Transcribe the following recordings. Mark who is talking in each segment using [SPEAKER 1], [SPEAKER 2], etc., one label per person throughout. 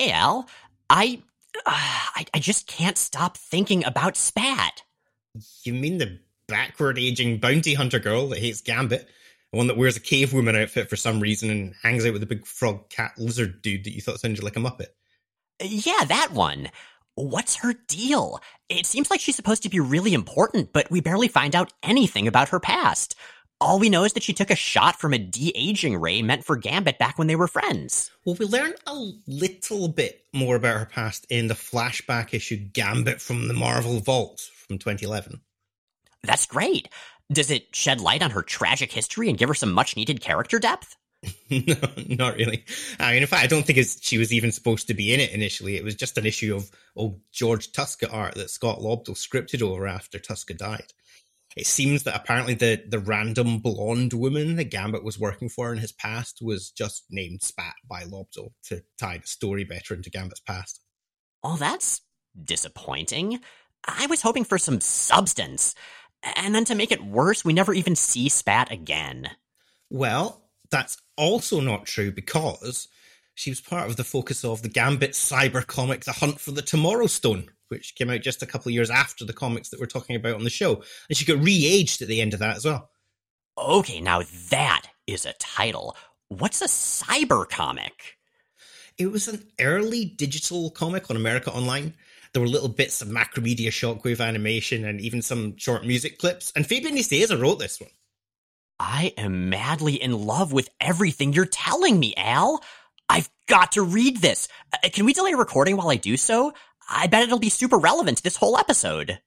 [SPEAKER 1] Hey, Al. I, uh, I, I just can't stop thinking about Spat.
[SPEAKER 2] You mean the backward aging bounty hunter girl that hates Gambit? The one that wears a cave woman outfit for some reason and hangs out with a big frog cat lizard dude that you thought sounded like a Muppet?
[SPEAKER 1] Yeah, that one. What's her deal? It seems like she's supposed to be really important, but we barely find out anything about her past. All we know is that she took a shot from a de-aging ray meant for Gambit back when they were friends.
[SPEAKER 2] Well, we learn a little bit more about her past in the flashback issue Gambit from the Marvel Vault from 2011.
[SPEAKER 1] That's great. Does it shed light on her tragic history and give her some much needed character depth?
[SPEAKER 2] no, not really. I mean, in fact, I don't think she was even supposed to be in it initially. It was just an issue of old George Tuska art that Scott Lobdell scripted over after Tuska died. It seems that apparently the, the random blonde woman that Gambit was working for in his past was just named Spat by Lobdell to tie the story better into Gambit's past.
[SPEAKER 1] Oh, that's disappointing. I was hoping for some substance. And then to make it worse, we never even see Spat again.
[SPEAKER 2] Well, that's also not true because she was part of the focus of the Gambit cyber comic, The Hunt for the Tomorrow Stone, which came out just a couple of years after the comics that we're talking about on the show. And she got re aged at the end of that as well.
[SPEAKER 1] Okay, now that is a title. What's a cyber comic?
[SPEAKER 2] It was an early digital comic on America Online. There were little bits of Macromedia shockwave animation and even some short music clips. And Fabian Nicieza wrote this one.
[SPEAKER 1] I am madly in love with everything you're telling me, Al. I've got to read this. Uh, can we delay recording while I do so? I bet it'll be super relevant this whole episode.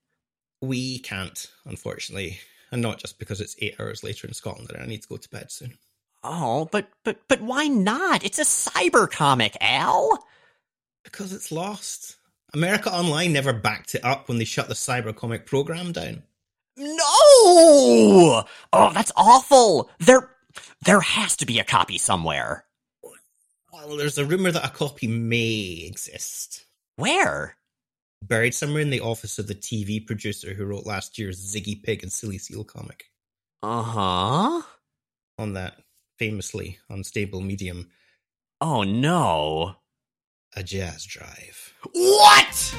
[SPEAKER 2] We can't, unfortunately. And not just because it's eight hours later in Scotland and I need to go to bed soon.
[SPEAKER 1] Oh, but but but why not? It's a cyber comic, Al.
[SPEAKER 2] Because it's lost. America Online never backed it up when they shut the cyber comic program down.
[SPEAKER 1] No! Oh, that's awful. There there has to be a copy somewhere.
[SPEAKER 2] Well, there's a rumor that a copy may exist.
[SPEAKER 1] Where?
[SPEAKER 2] Buried somewhere in the office of the TV producer who wrote last year's Ziggy Pig and Silly Seal comic.
[SPEAKER 1] Uh huh.
[SPEAKER 2] On that famously unstable medium.
[SPEAKER 1] Oh no.
[SPEAKER 2] A Jaz drive.
[SPEAKER 1] What?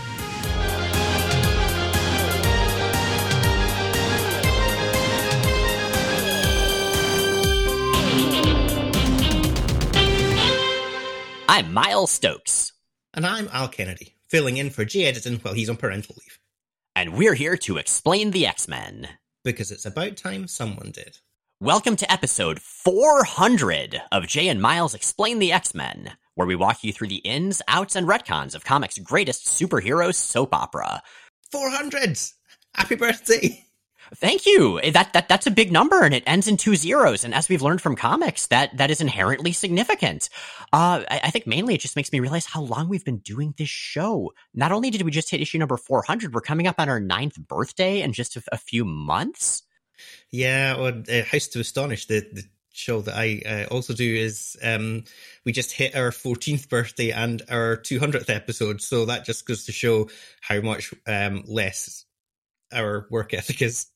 [SPEAKER 1] I'm Miles Stokes.
[SPEAKER 2] And I'm Al Kennedy, filling in for Jay Edidin while he's on parental leave.
[SPEAKER 1] And we're here to explain the X Men.
[SPEAKER 2] Because it's about time someone did.
[SPEAKER 1] Welcome to episode 400 of Jay and Miles Explain the X Men, where we walk you through the ins, outs, and retcons of comics' greatest superhero soap opera.
[SPEAKER 2] 400! Happy birthday!
[SPEAKER 1] Thank you. That that that's a big number, and it ends in two zeros. And as we've learned from comics, that that is inherently significant. Uh, I, I, think mainly it just makes me realize how long we've been doing this show. Not only did we just hit issue number four hundred, we're coming up on our ninth birthday in just a, a few months.
[SPEAKER 2] Yeah, well, uh, House to Astonish, the, the show that I uh, also do is um, we just hit our 14th birthday and our 200th episode. So that just goes to show how much um, less our work ethic is.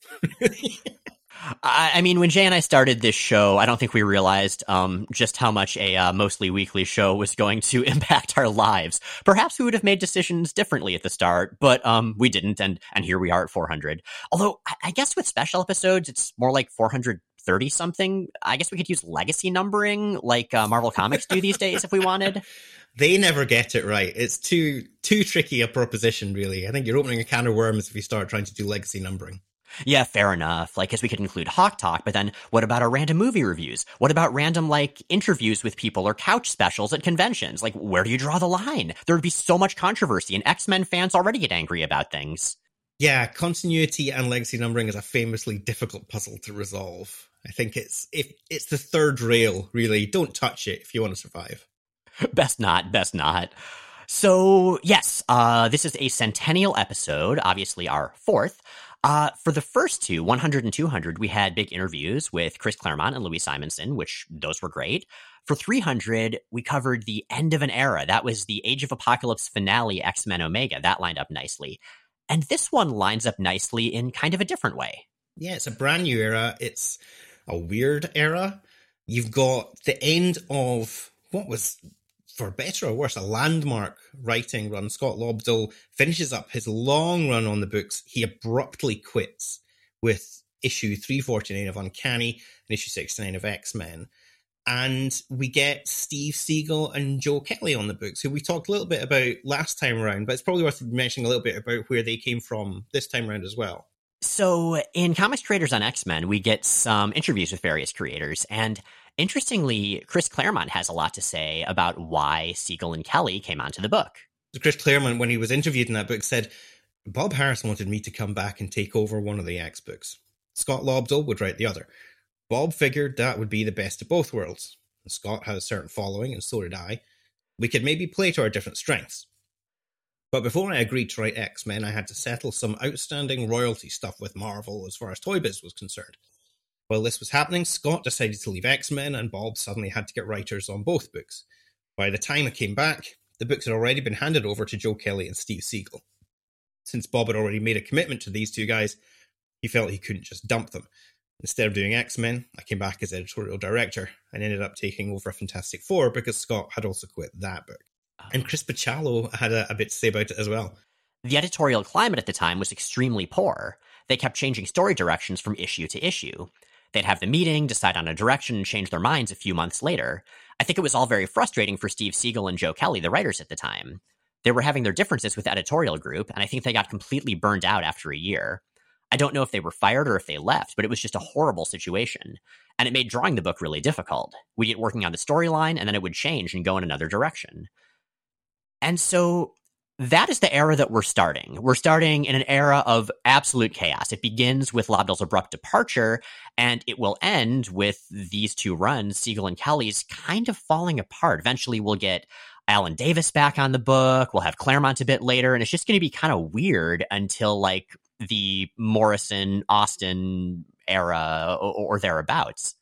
[SPEAKER 1] I mean, when Jay and I started this show, I don't think we realized um, just how much a uh, mostly weekly show was going to impact our lives. Perhaps we would have made decisions differently at the start, but um, we didn't, and and here we are at 400. Although I guess with special episodes, it's more like 430 something. I guess we could use legacy numbering, like uh, Marvel Comics do these days, if we wanted.
[SPEAKER 2] They never get it right. It's too too tricky a proposition, really. I think you're opening a can of worms if you start trying to do legacy numbering.
[SPEAKER 1] Yeah, fair enough. Like, because we could include Hawk Talk, but then what about our random movie reviews? What about random, like, interviews with people or couch specials at conventions? Like, where do you draw the line? There would be so much controversy, and X Men fans already get angry about things.
[SPEAKER 2] Yeah, continuity and legacy numbering is a famously difficult puzzle to resolve. I think it's if it's the third rail, really. Don't touch it if you want to survive.
[SPEAKER 1] best not, best not. So, yes, uh, this is a centennial episode, obviously our fourth. Uh, for the first two, 100 and 200, we had big interviews with Chris Claremont and Louise Simonson, which those were great. For 300, we covered the end of an era. That was the Age of Apocalypse finale, X Men Omega. That lined up nicely. And this one lines up nicely in kind of a different way.
[SPEAKER 2] Yeah, it's a brand new era. It's a weird era. You've got the end of what was for better or worse, a landmark writing run. Scott Lobdell finishes up his long run on the books. He abruptly quits with issue 349 of Uncanny and issue 69 of X Men. And we get Steve Seagle and Joe Kelly on the books, who we talked a little bit about last time around, but it's probably worth mentioning a little bit about where they came from this time around as well.
[SPEAKER 1] So, in Comics Creators on X Men, we get some interviews with various creators, and interestingly, Chris Claremont has a lot to say about why Seagle and Kelly came onto the book.
[SPEAKER 2] Chris Claremont, when he was interviewed in that book, said Bob Harras wanted me to come back and take over one of the X books. Scott Lobdell would write the other. Bob figured that would be the best of both worlds. And Scott had a certain following, and so did I. We could maybe play to our different strengths. But before I agreed to write X Men, I had to settle some outstanding royalty stuff with Marvel as far as Toy Biz was concerned. While this was happening, Scott decided to leave X Men, and Bob suddenly had to get writers on both books. By the time I came back, the books had already been handed over to Joe Kelly and Steve Seagle. Since Bob had already made a commitment to these two guys, he felt he couldn't just dump them. Instead of doing X Men, I came back as editorial director and ended up taking over Fantastic Four because Scott had also quit that book. Oh. And Chris Bachalo had a, a bit to say about it as well.
[SPEAKER 1] The editorial climate at the time was extremely poor. They kept changing story directions from issue to issue. They'd have the meeting, decide on a direction, and change their minds a few months later. I think it was all very frustrating for Steve Seagle and Joe Kelly, the writers at the time. They were having their differences with the editorial group, and I think they got completely burned out after a year. I don't know if they were fired or if they left, but it was just a horrible situation. And it made drawing the book really difficult. We'd get working on the storyline, and then it would change and go in another direction. And so that is the era that we're starting. We're starting in an era of absolute chaos. It begins with Lobdell's abrupt departure, and it will end with these two runs, Seagle and Kelly's, kind of falling apart. Eventually, we'll get Alan Davis back on the book. We'll have Claremont a bit later, and it's just going to be kind of weird until like the Morrison Austen era or, or thereabouts.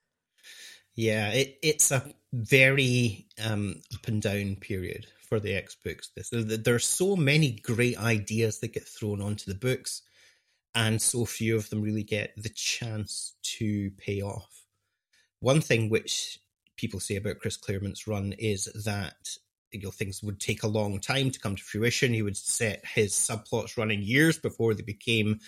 [SPEAKER 2] Yeah, it, it's a very um, up and down period for the X books. There are so many great ideas that get thrown onto the books, and so few of them really get the chance to pay off. One thing which people say about Chris Claremont's run is that you know things would take a long time to come to fruition. He would set his subplots running years before they became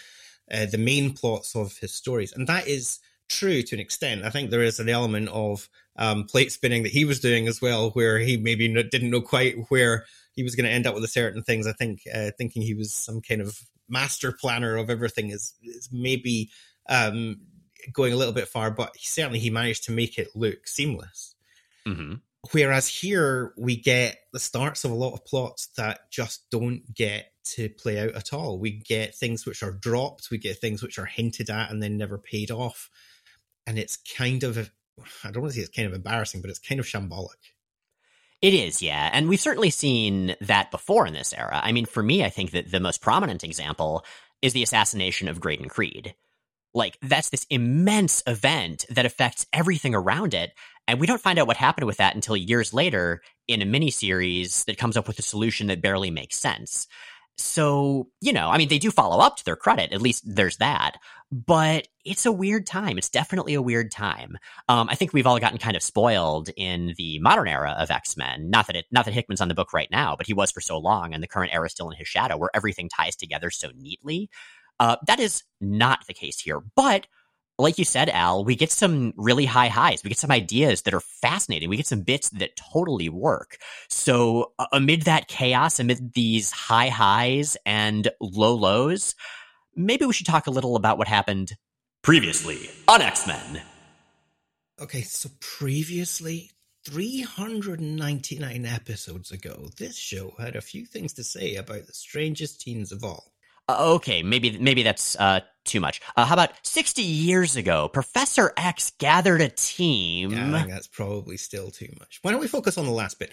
[SPEAKER 2] uh, the main plots of his stories, and that is true to an extent. I think there is an element of um, plate spinning that he was doing as well, where he maybe didn't know quite where he was going to end up with a certain things. I think uh, thinking he was some kind of master planner of everything is, is maybe um, going a little bit far, but certainly he managed to make it look seamless. Mm-hmm. Whereas here we get the starts of a lot of plots that just don't get to play out at all. We get things which are dropped, we get things which are hinted at and then never paid off. And it's kind of, I don't want to say it's kind of embarrassing, but it's kind of shambolic.
[SPEAKER 1] It is, yeah. And we've certainly seen that before in this era. I mean, for me, I think that the most prominent example is the assassination of Graydon Creed. Like, that's this immense event that affects everything around it. And we don't find out what happened with that until years later in a miniseries that comes up with a solution that barely makes sense. So, you know, I mean, they do follow up to their credit. At least there's that. But it's a weird time. It's definitely a weird time. Um, I think we've all gotten kind of spoiled in the modern era of X Men. Not that it, not that Hickman's on the book right now, but he was for so long, and the current era is still in his shadow, where everything ties together so neatly. Uh, that is not the case here. But like you said, Al, we get some really high highs. We get some ideas that are fascinating. We get some bits that totally work. So, uh, amid that chaos, amid these high highs and low lows, maybe we should talk a little about what happened previously on X Men.
[SPEAKER 2] Okay, so previously, 399 episodes ago, this show had a few things to say about the strangest teens of all.
[SPEAKER 1] Uh, okay, maybe maybe that's uh, too much. Uh, how about 60 years ago, Professor X gathered a team?
[SPEAKER 2] Yeah, I think that's probably still too much. Why don't we focus on the last bit?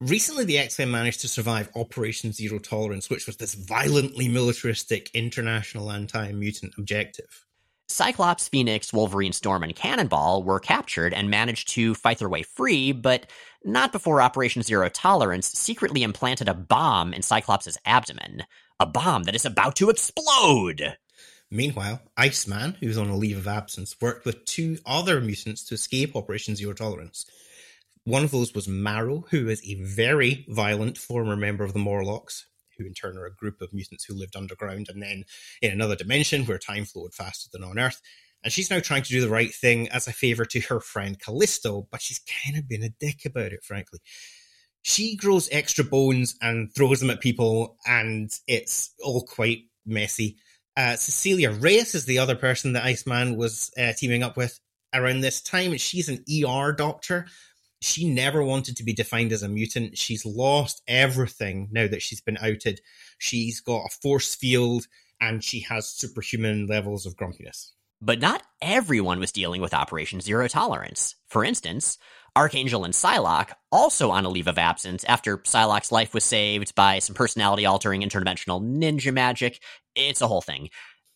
[SPEAKER 2] Recently, the X Men managed to survive Operation Zero Tolerance, which was this violently militaristic international anti mutant objective.
[SPEAKER 1] Cyclops, Phoenix, Wolverine, Storm, and Cannonball were captured and managed to fight their way free, but not before Operation Zero Tolerance secretly implanted a bomb in Cyclops' abdomen a bomb that is about to explode.
[SPEAKER 2] Meanwhile, Iceman, who's on a leave of absence, worked with two other mutants to escape Operation Zero Tolerance. One of those was Marrow, who is a very violent former member of the Morlocks, who in turn are a group of mutants who lived underground and then in another dimension where time flowed faster than on Earth. And she's now trying to do the right thing as a favor to her friend Callisto, but she's kind of been a dick about it, frankly. She grows extra bones and throws them at people, and it's all quite messy. Uh, Cecilia Reyes is the other person that Iceman was uh, teaming up with around this time. She's an ER doctor. She never wanted to be defined as a mutant. She's lost everything now that she's been outed. She's got a force field and she has superhuman levels of grumpiness.
[SPEAKER 1] But not everyone was dealing with Operation Zero Tolerance. For instance, Archangel and Psylocke, also on a leave of absence after Psylocke's life was saved by some personality altering interdimensional ninja magic. It's a whole thing.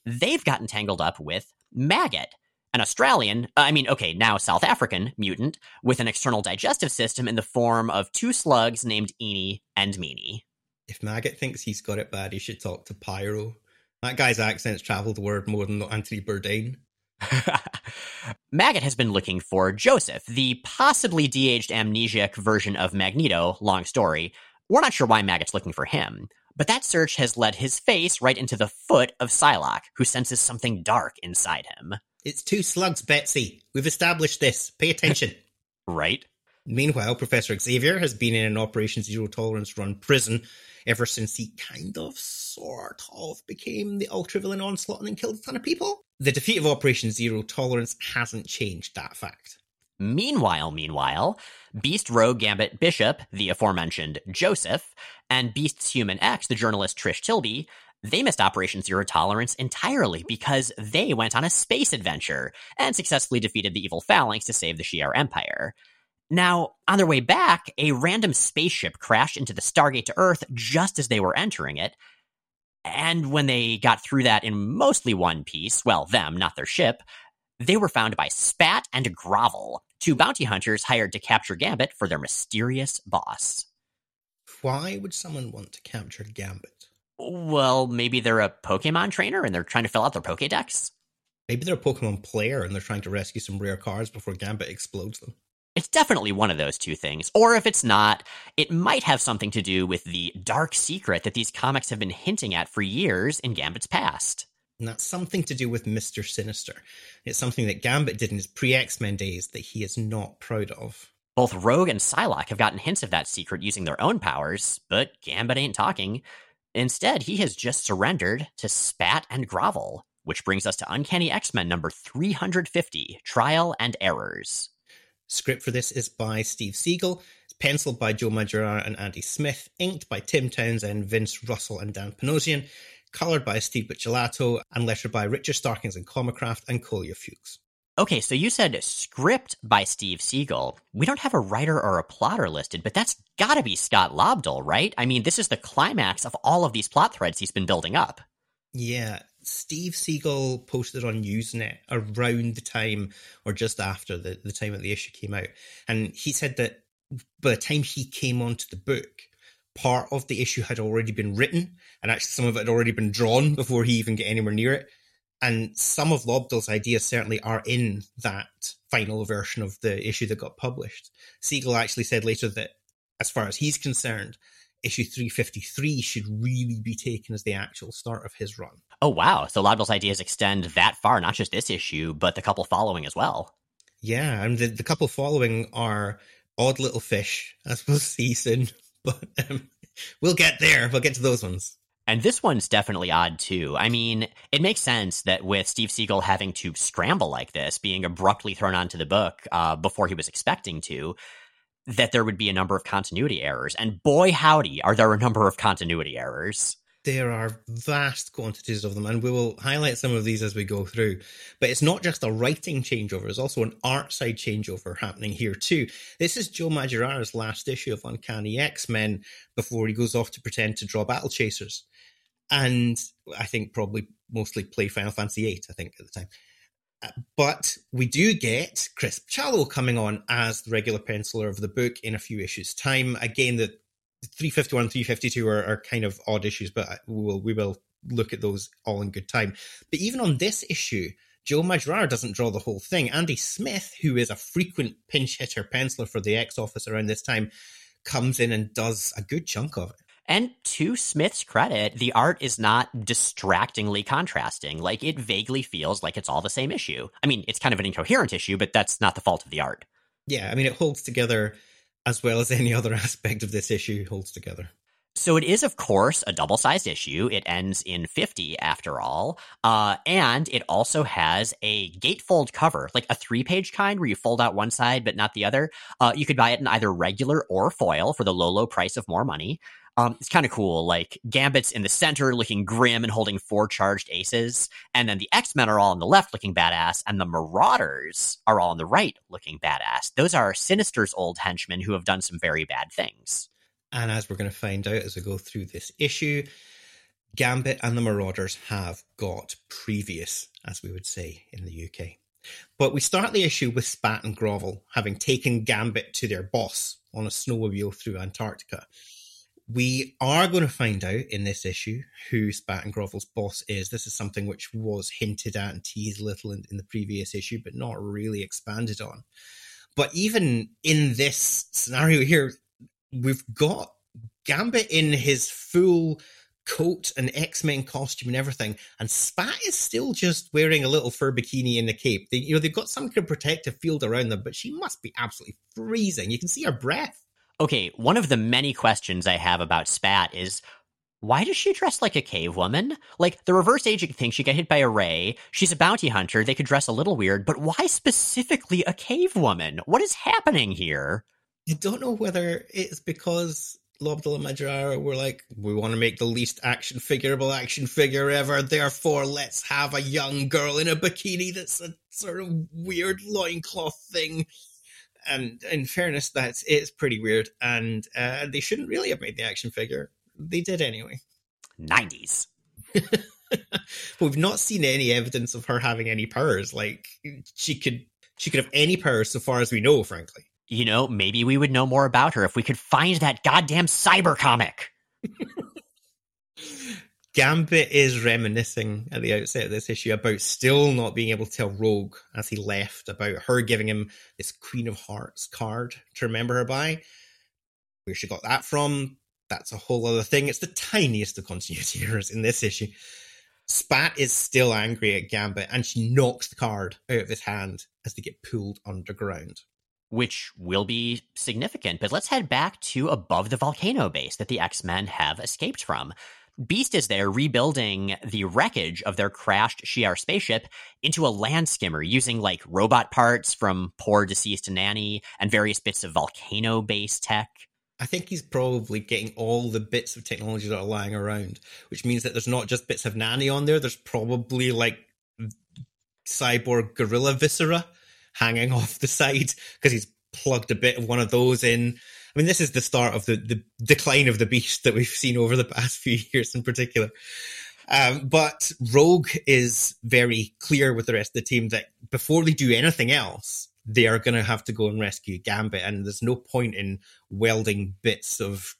[SPEAKER 1] They've gotten tangled up with Maggot, an Australian, uh, I mean, okay, now South African mutant with an external digestive system in the form of two slugs named Eenie and Meanie.
[SPEAKER 2] If Maggot thinks he's got it bad, he should talk to Pyro. That guy's accents travel the word more than Anthony Bourdain.
[SPEAKER 1] Maggot has been looking for Joseph, the possibly de-aged amnesiac version of Magneto. Long story. We're not sure why Maggot's looking for him, but that search has led his face right into the foot of Psylocke, who senses something dark inside him.
[SPEAKER 2] It's two slugs, Betsy. We've established this. Pay attention.
[SPEAKER 1] right?
[SPEAKER 2] Meanwhile, Professor Xavier has been in an Operation Zero Tolerance run prison ever since he kind of, sort of, became the ultra-villain onslaught and then killed a ton of people. The defeat of Operation Zero Tolerance hasn't changed that fact.
[SPEAKER 1] Meanwhile, meanwhile, Beast Rogue Gambit Bishop, the aforementioned Joseph, and Beast's Human ex, the journalist Trish Tilby, they missed Operation Zero Tolerance entirely because they went on a space adventure and successfully defeated the evil Phalanx to save the Shi'ar Empire. Now, on their way back, a random spaceship crashed into the Stargate to Earth just as they were entering it. And when they got through that in mostly one piece, well, them, not their ship, they were found by Spat and Grovel, two bounty hunters hired to capture Gambit for their mysterious boss.
[SPEAKER 2] Why would someone want to capture Gambit?
[SPEAKER 1] Well, maybe they're a Pokemon trainer and they're trying to fill out their Pokedex.
[SPEAKER 2] Maybe they're a Pokemon player and they're trying to rescue some rare cards before Gambit explodes them.
[SPEAKER 1] It's definitely one of those two things. Or if it's not, it might have something to do with the dark secret that these comics have been hinting at for years in Gambit's past.
[SPEAKER 2] And that's something to do with Mr. Sinister. It's something that Gambit did in his pre X Men days that he is not proud of.
[SPEAKER 1] Both Rogue and Psylocke have gotten hints of that secret using their own powers, but Gambit ain't talking. Instead, he has just surrendered to Spat and Grovel, which brings us to Uncanny X Men number 350 Trial and Errors.
[SPEAKER 2] Script for this is by Steve Seagle. It's penciled by Joe Madureira and Andy Smith. Inked by Tim Townsend, Vince Russell, and Dan Panosian. Colored by Steve Buccellato. And lettered by Richard Starkings and Comicraft and Kolja Fuchs.
[SPEAKER 1] Okay, so you said script by Steve Seagle. We don't have a writer or a plotter listed, but that's gotta be Scott Lobdell, right? I mean, this is the climax of all of these plot threads he's been building up.
[SPEAKER 2] Yeah, Steve Seagle posted on Usenet around the time or just after the, the time that the issue came out. And he said that by the time he came onto the book, part of the issue had already been written, and actually some of it had already been drawn before he even get anywhere near it. And some of Lobdell's ideas certainly are in that final version of the issue that got published. Seagle actually said later that, as far as he's concerned, issue 353 should really be taken as the actual start of his run.
[SPEAKER 1] Oh, wow. So Lobdell's ideas extend that far, not just this issue, but the couple following as well.
[SPEAKER 2] Yeah, and the, the couple following are Odd Little Fish, as we'll see soon. But um, we'll get there. We'll get to those ones.
[SPEAKER 1] And this one's definitely odd too. I mean, it makes sense that with Steve Seagle having to scramble like this, being abruptly thrown onto the book uh, before he was expecting to, that there would be a number of continuity errors. And boy, howdy, are there a number of continuity errors.
[SPEAKER 2] There are vast quantities of them, and we will highlight some of these as we go through. But it's not just a writing changeover, there's also an art side changeover happening here, too. This is Joe Madureira's last issue of Uncanny X Men before he goes off to pretend to draw Battle Chasers. And I think probably mostly play Final Fantasy VIII, I think, at the time. Uh, but we do get Chris Bachalo coming on as the regular penciler of the book in a few issues' time. Again, the 351 352 are, are kind of odd issues, but uh, we will, we will look at those all in good time. But even on this issue, Joe Madureira doesn't draw the whole thing. Andy Smith, who is a frequent pinch hitter penciler for the X office around this time, comes in and does a good chunk of it.
[SPEAKER 1] And to Smith's credit, the art is not distractingly contrasting. Like it vaguely feels like it's all the same issue. I mean, it's kind of an incoherent issue, but that's not the fault of the art.
[SPEAKER 2] Yeah, I mean, it holds together as well as any other aspect of this issue holds together.
[SPEAKER 1] So it is, of course, a double sized issue. It ends in 50 after all. Uh, and it also has a gatefold cover, like a three page kind where you fold out one side but not the other. Uh, you could buy it in either regular or foil for the low, low price of more money. Um, it's kind of cool. Like Gambit's in the center looking grim and holding four charged aces. And then the X Men are all on the left looking badass. And the Marauders are all on the right looking badass. Those are Sinister's old henchmen who have done some very bad things.
[SPEAKER 2] And as we're going to find out as we go through this issue, Gambit and the Marauders have got previous, as we would say in the UK. But we start the issue with Spat and Grovel having taken Gambit to their boss on a snowmobile through Antarctica. We are going to find out in this issue who Spat and Grovel's boss is. This is something which was hinted at and teased a little in, in the previous issue, but not really expanded on. But even in this scenario here, we've got Gambit in his full coat and X Men costume and everything, and Spat is still just wearing a little fur bikini and a cape. They, you know, they've got some kind of protective field around them, but she must be absolutely freezing. You can see her breath.
[SPEAKER 1] Okay, one of the many questions I have about Spat is why does she dress like a cave woman? Like the reverse aging thing, she got hit by a ray. She's a bounty hunter. They could dress a little weird, but why specifically a cave woman? What is happening here?
[SPEAKER 2] I don't know whether it's because Lobdell and Madureira were like, we want to make the least action figureable action figure ever, therefore let's have a young girl in a bikini that's a sort of weird loincloth thing. And in fairness, that's it's pretty weird, and uh, they shouldn't really have made the action figure. They did anyway.
[SPEAKER 1] 90s.
[SPEAKER 2] We've not seen any evidence of her having any powers. Like she could she could have any powers so far as we know, frankly
[SPEAKER 1] you know, maybe we would know more about her if we could find that goddamn cyber comic.
[SPEAKER 2] Gambit is reminiscing at the outset of this issue about still not being able to tell Rogue as he left about her giving him this Queen of Hearts card to remember her by. Where she got that from, that's a whole other thing. It's the tiniest of continuity errors in this issue. Spat is still angry at Gambit and she knocks the card out of his hand as they get pulled underground
[SPEAKER 1] which will be significant. But let's head back to above the volcano base that the X Men have escaped from. Beast is there rebuilding the wreckage of their crashed Shi'ar spaceship into a land skimmer using like robot parts from poor deceased nanny and various bits of volcano base tech.
[SPEAKER 2] I think he's probably getting all the bits of technology that are lying around, which means that there's not just bits of nanny on there, there's probably like cyborg gorilla viscera hanging off the side because he's plugged a bit of one of those in. I mean, this is the start of the, the decline of the beast that we've seen over the past few years in particular. Um, but Rogue is very clear with the rest of the team that before they do anything else, they are going to have to go and rescue Gambit. And there's no point in welding bits of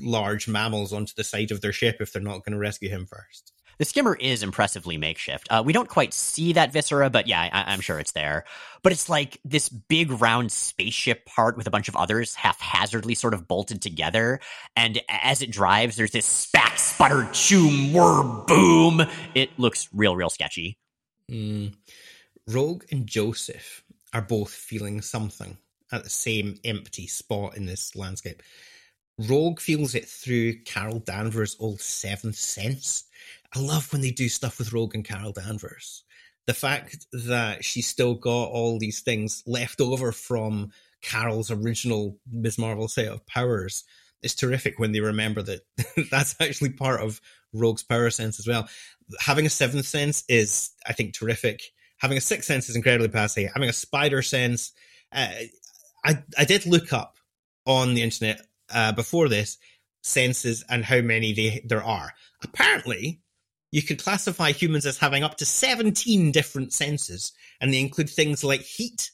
[SPEAKER 2] large mammals onto the side of their ship if they're not going to rescue him first.
[SPEAKER 1] The skimmer is impressively makeshift. Uh, we don't quite see that viscera, but yeah, I- am sure it's there. But it's like this big round spaceship part with a bunch of others haphazardly sort of bolted together. And as it drives, there's this spat, sputter, choom, whir, boom. It looks real, real sketchy.
[SPEAKER 2] Mm. Rogue and Joseph are both feeling something at the same empty spot in this landscape. Rogue feels it through Carol Danvers' old seventh sense. I love when they do stuff with Rogue and Carol Danvers. The fact that she's still got all these things left over from Carol's original Ms. Marvel set of powers is terrific when they remember that that's actually part of Rogue's power sense as well. Having a seventh sense is, I think, terrific. Having a sixth sense is incredibly passe. Having a spider sense, uh, I I did look up on the internet uh, before this senses and how many they, there are. Apparently, you could classify humans as having up to 17 different senses, and they include things like heat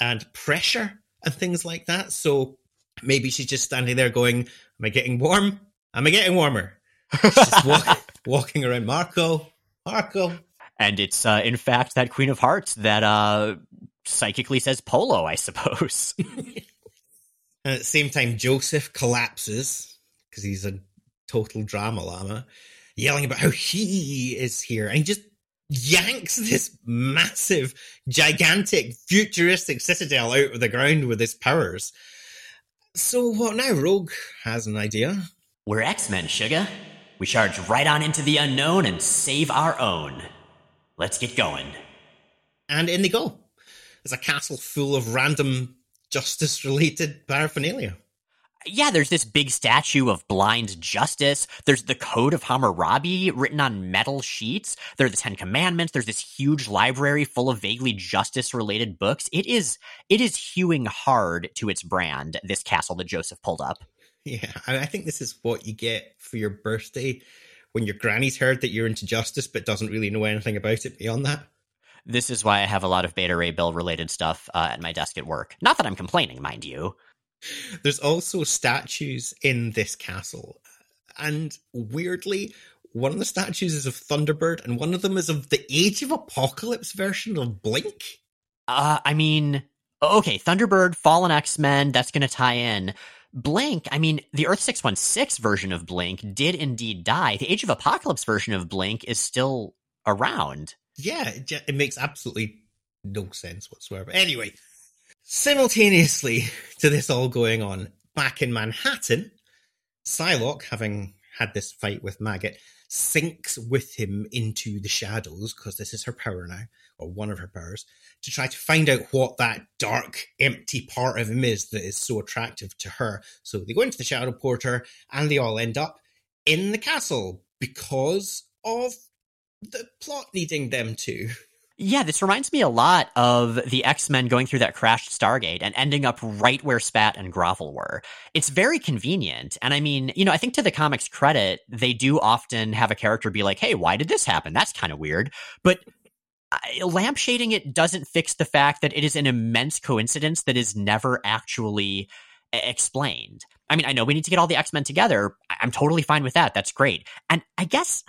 [SPEAKER 2] and pressure and things like that. So maybe she's just standing there going, Am I getting warm? Am I getting warmer? just walk, walking around Marco, Marco.
[SPEAKER 1] And it's, uh, in fact, that Queen of Hearts that uh, psychically says polo, I suppose.
[SPEAKER 2] and at the same time, Joseph collapses because he's a total drama llama, yelling about how he is here. And he just yanks this massive, gigantic, futuristic citadel out of the ground with his powers. So what now? Rogue has an idea.
[SPEAKER 1] We're X-Men, Sugar. We charge right on into the unknown and save our own. Let's get going.
[SPEAKER 2] And in they go. There's a castle full of random justice related paraphernalia
[SPEAKER 1] yeah, there's this big statue of blind justice. There's the Code of Hammurabi written on metal sheets. There are the Ten Commandments. There's this huge library full of vaguely justice related books. It is it is hewing hard to its brand, this castle that Joseph pulled up.
[SPEAKER 2] Yeah, and I think this is what you get for your birthday when your granny's heard that you're into justice but doesn't really know anything about it beyond that.
[SPEAKER 1] This is why I have a lot of Beta Ray Bill related stuff uh, at my desk at work. Not that I'm complaining, mind you.
[SPEAKER 2] There's also statues in this castle. And weirdly, one of the statues is of Thunderbird, and one of them is of the Age of Apocalypse version of Blink.
[SPEAKER 1] Uh, I mean, okay, Thunderbird, Fallen X Men, that's going to tie in. Blink, I mean, the Earth 616 version of Blink did indeed die. The Age of Apocalypse version of Blink is still around.
[SPEAKER 2] Yeah, it makes absolutely no sense whatsoever. Anyway, Simultaneously to this all going on, back in Manhattan, Psylocke, having had this fight with Maggot, sinks with him into the shadows, because this is her power now, or one of her powers, to try to find out what that dark, empty part of him is that is so attractive to her. So they go into the Shadow Porter and they all end up in the castle because of the plot needing them to.
[SPEAKER 1] Yeah, this reminds me a lot of the X Men going through that crashed Stargate and ending up right where Spat and Grovel were. It's very convenient. And I mean, you know, I think to the comics' credit, they do often have a character be like, hey, why did this happen? That's kind of weird. But uh, lampshading it doesn't fix the fact that it is an immense coincidence that is never actually explained. I mean, I know we need to get all the X Men together. I'm totally fine with that. That's great. And I guess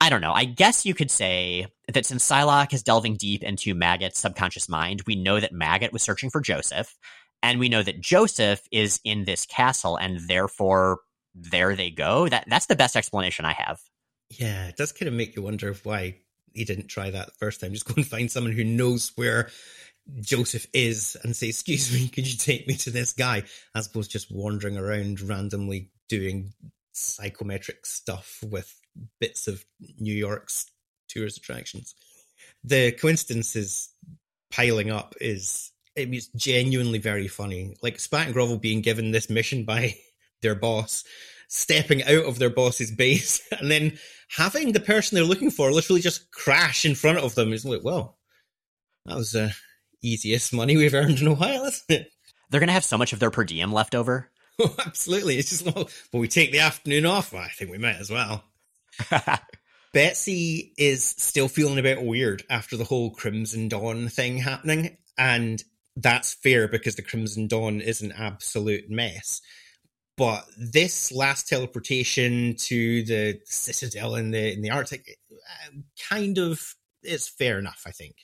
[SPEAKER 1] I don't know. I guess you could say that since Psylocke is delving deep into Maggot's subconscious mind, we know that Maggot was searching for Joseph, and we know that Joseph is in this castle, and therefore there they go. That that's the best explanation I have.
[SPEAKER 2] Yeah, it does kind of make you wonder why he didn't try that the first time. Just go and find someone who knows where Joseph is and say, "Excuse me, could you take me to this guy?" As opposed to just wandering around randomly doing psychometric stuff with bits of New York's tourist attractions. The coincidences piling up is it was genuinely very funny. Like Spat and Grovel being given this mission by their boss, stepping out of their boss's base, and then having the person they're looking for literally just crash in front of them is like, well, that was the easiest money we've earned in a while, isn't it?
[SPEAKER 1] They're gonna have so much of their per diem left over.
[SPEAKER 2] Oh, absolutely. It's just well, but we take the afternoon off. Well, I think we might as well. Betsy is still feeling a bit weird after the whole Crimson Dawn thing happening, and that's fair because the Crimson Dawn is an absolute mess. But this last teleportation to the Citadel in the in the Arctic uh, kind of is fair enough, I think.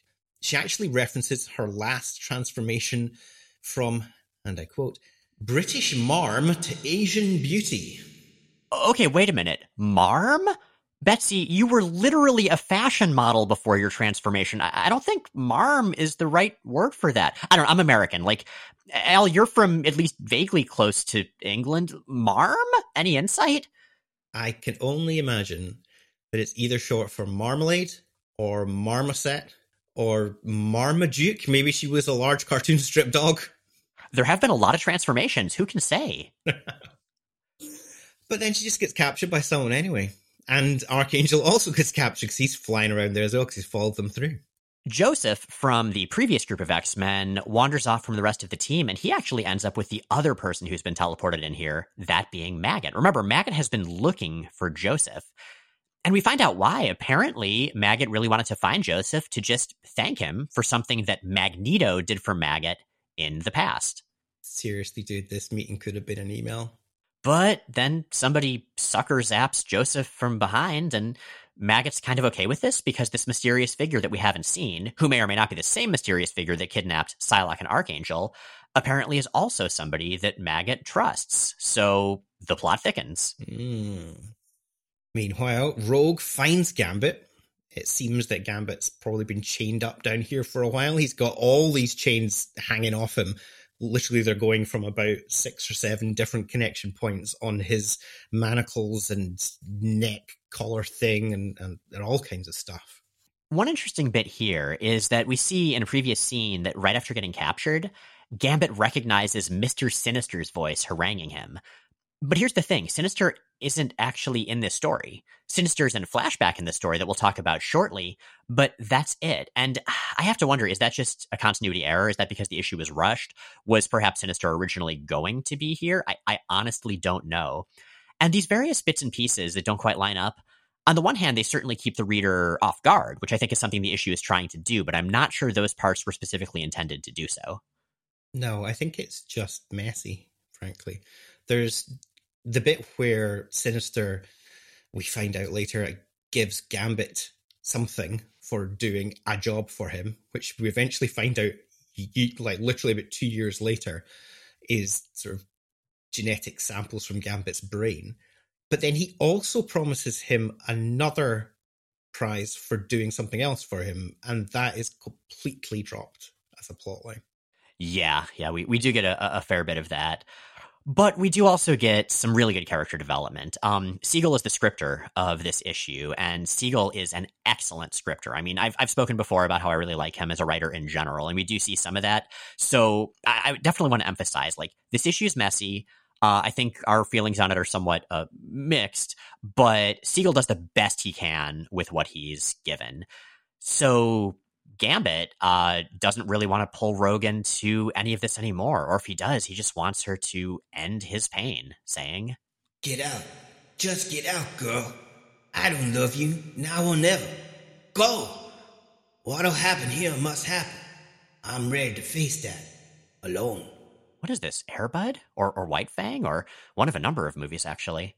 [SPEAKER 2] She actually references her last transformation from, and I quote, British marm to Asian beauty.
[SPEAKER 1] Okay, wait a minute. Marm? Betsy, you were literally a fashion model before your transformation. I, I don't think marm is the right word for that. I don't know. I'm American. Like, Al, you're from at least vaguely close to England. Marm? Any insight?
[SPEAKER 2] I can only imagine that it's either short for marmalade or marmoset or Marmaduke. Maybe she was a large cartoon strip dog.
[SPEAKER 1] There have been a lot of transformations. Who can say?
[SPEAKER 2] but then she just gets captured by someone anyway. And Archangel also gets captured because he's flying around there as well because he's followed them through.
[SPEAKER 1] Joseph from the previous group of X Men wanders off from the rest of the team, and he actually ends up with the other person who's been teleported in here, that being Maggot. Remember, Maggot has been looking for Joseph. And we find out why. Apparently, Maggot really wanted to find Joseph to just thank him for something that Magneto did for Maggot in the past.
[SPEAKER 2] Seriously, dude, this meeting could have been an email.
[SPEAKER 1] But then somebody sucker zaps Joseph from behind, and Maggot's kind of okay with this because this mysterious figure that we haven't seen, who may or may not be the same mysterious figure that kidnapped Psylocke and Archangel, apparently is also somebody that Maggot trusts. So the plot thickens.
[SPEAKER 2] Mm. Meanwhile, Rogue finds Gambit. It seems that Gambit's probably been chained up down here for a while. He's got all these chains hanging off him. Literally, they're going from about six or seven different connection points on his manacles and neck collar thing and, and, and all kinds of stuff.
[SPEAKER 1] One interesting bit here is that we see in a previous scene that right after getting captured, Gambit recognizes Mr. Sinister's voice haranguing him. But here's the thing Sinister isn't actually in this story. Sinister's in a flashback in this story that we'll talk about shortly, but that's it. And I have to wonder is that just a continuity error? Is that because the issue was rushed? Was perhaps Sinister originally going to be here? I, I honestly don't know. And these various bits and pieces that don't quite line up, on the one hand, they certainly keep the reader off guard, which I think is something the issue is trying to do, but I'm not sure those parts were specifically intended to do so.
[SPEAKER 2] No, I think it's just messy, frankly. There's the bit where Sinister, we find out later, gives Gambit something for doing a job for him, which we eventually find out, like literally about two years later, is sort of genetic samples from Gambit's brain. But then he also promises him another prize for doing something else for him, and that is completely dropped as a plotline.
[SPEAKER 1] Yeah, yeah, we, we do get a, a fair bit of that. But we do also get some really good character development. Um, Seagle is the scripter of this issue, and Seagle is an excellent scripter. I mean, I've, I've spoken before about how I really like him as a writer in general, and we do see some of that. So I, I definitely want to emphasize like, this issue is messy. Uh, I think our feelings on it are somewhat uh, mixed, but Seagle does the best he can with what he's given. So Gambit uh, doesn't really want to pull Rogue into any of this anymore. Or if he does, he just wants her to end his pain, saying,
[SPEAKER 3] Get out. Just get out, girl. I don't love you, now or never. Go! What'll happen here must happen. I'm ready to face that. Alone.
[SPEAKER 1] What is this, Airbud? Or, or White Fang? Or one of a number of movies, actually.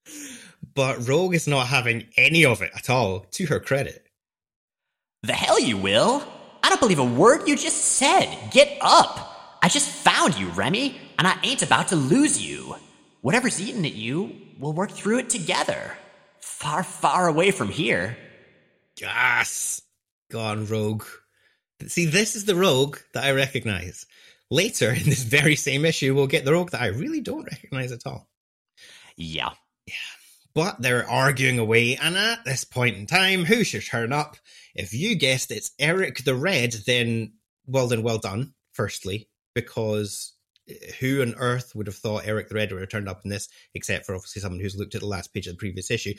[SPEAKER 2] but Rogue is not having any of it at all, to her credit.
[SPEAKER 1] The hell you will? I don't believe a word you just said. Get up. I just found you, Remy, and I ain't about to lose you. Whatever's eating at you, we'll work through it together. Far, far away from here.
[SPEAKER 2] Gas. Gone rogue. See, this is the rogue that I recognize. Later in this very same issue, we'll get the rogue that I really don't recognize at all.
[SPEAKER 1] Yeah.
[SPEAKER 2] Yeah. But they're arguing away, and at this point in time, who should turn up? If you guessed it's Eric the Red, then well then well done, firstly, because eh, who on earth would have thought Eric the Red would have turned up in this, except for obviously someone who's looked at the last page of the previous issue.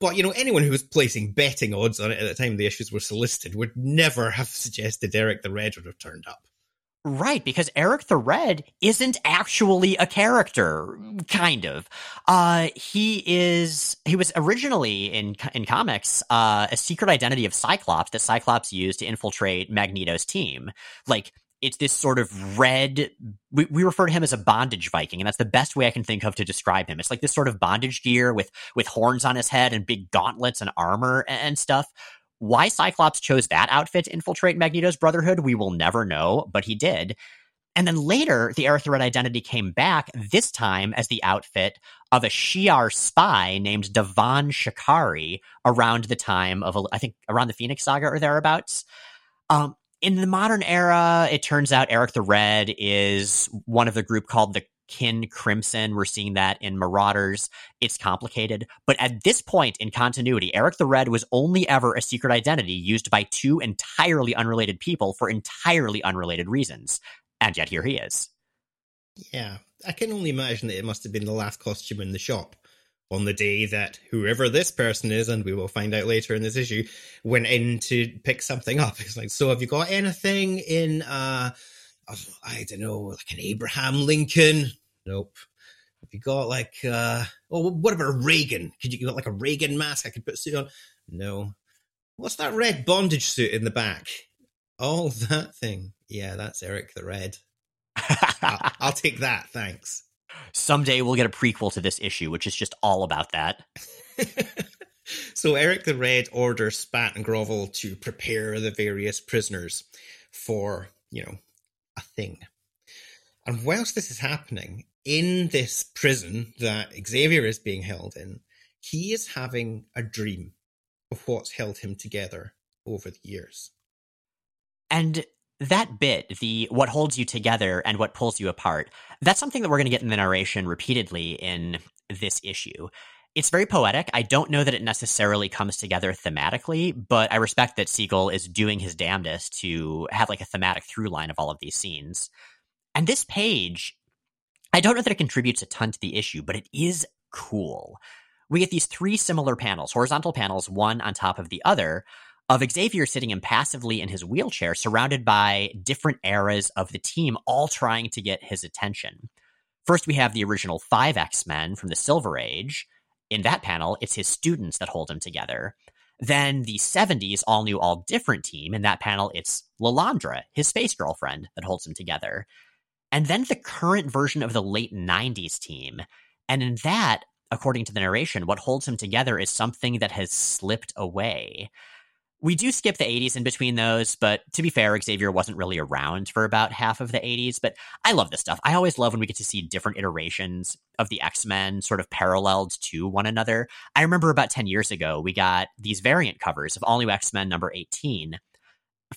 [SPEAKER 2] But you know, anyone who was placing betting odds on it at the time the issues were solicited would never have suggested Eric the Red would have turned up.
[SPEAKER 1] Right, because Eric the Red isn't actually a character, kind of. Uh, he is, he was originally in, in comics, uh, a secret identity of Cyclops that Cyclops used to infiltrate Magneto's team. Like, it's this sort of red, we, we refer to him as a bondage Viking, and that's the best way I can think of to describe him. It's like this sort of bondage gear with, with horns on his head and big gauntlets and armor and, and stuff why Cyclops chose that outfit to infiltrate Magneto's Brotherhood, we will never know, but he did. And then later, the Eric identity came back, this time as the outfit of a Shi'ar spy named Davan Shakari around the time of, I think, around the Phoenix Saga or thereabouts. Um, in the modern era, it turns out Eric the Red is one of the group called the Kin Crimson. We're seeing that in Marauders. It's complicated. But at this point in continuity, Eric the Red was only ever a secret identity used by two entirely unrelated people for entirely unrelated reasons. And yet here he is.
[SPEAKER 2] Yeah, I can only imagine that it must have been the last costume in the shop on the day that whoever this person is, and we will find out later in this issue, went in to pick something up. It's like, so have you got anything in uh I don't know, like an Abraham Lincoln. Nope. Have you got like, uh, oh, what about a Reagan? Could you got like a Reagan mask I could put a suit on? No. What's that red bondage suit in the back? Oh, that thing. Yeah, that's Eric the Red. I'll, I'll take that. Thanks.
[SPEAKER 1] Someday we'll get a prequel to this issue, which is just all about that.
[SPEAKER 2] So Eric the Red orders Spat and Grovel to prepare the various prisoners for, you know, a thing. And whilst this is happening, in this prison that Xavier is being held in, he is having a dream of what's held him together over the years.
[SPEAKER 1] And that bit, the what holds you together and what pulls you apart, that's something that we're going to get in the narration repeatedly in this issue. It's very poetic. I don't know that it necessarily comes together thematically, but I respect that Seagle is doing his damnedest to have like a thematic through line of all of these scenes. And this page, I don't know that it contributes a ton to the issue, but it is cool. We get these three similar panels, horizontal panels, one on top of the other, of Xavier sitting impassively in his wheelchair, surrounded by different eras of the team, all trying to get his attention. First, we have the original five X Men from the Silver Age. In that panel, it's his students that hold him together. Then the 70s all new, all different team. In that panel, it's Lilandra, his space girlfriend, that holds him together. And then the current version of the late 90s team. And in that, according to the narration, what holds him together is something that has slipped away. We do skip the 80s in between those, but to be fair, Xavier wasn't really around for about half of the 80s. But I love this stuff. I always love when we get to see different iterations of the X Men sort of paralleled to one another. I remember about 10 years ago, we got these variant covers of All New X Men number 18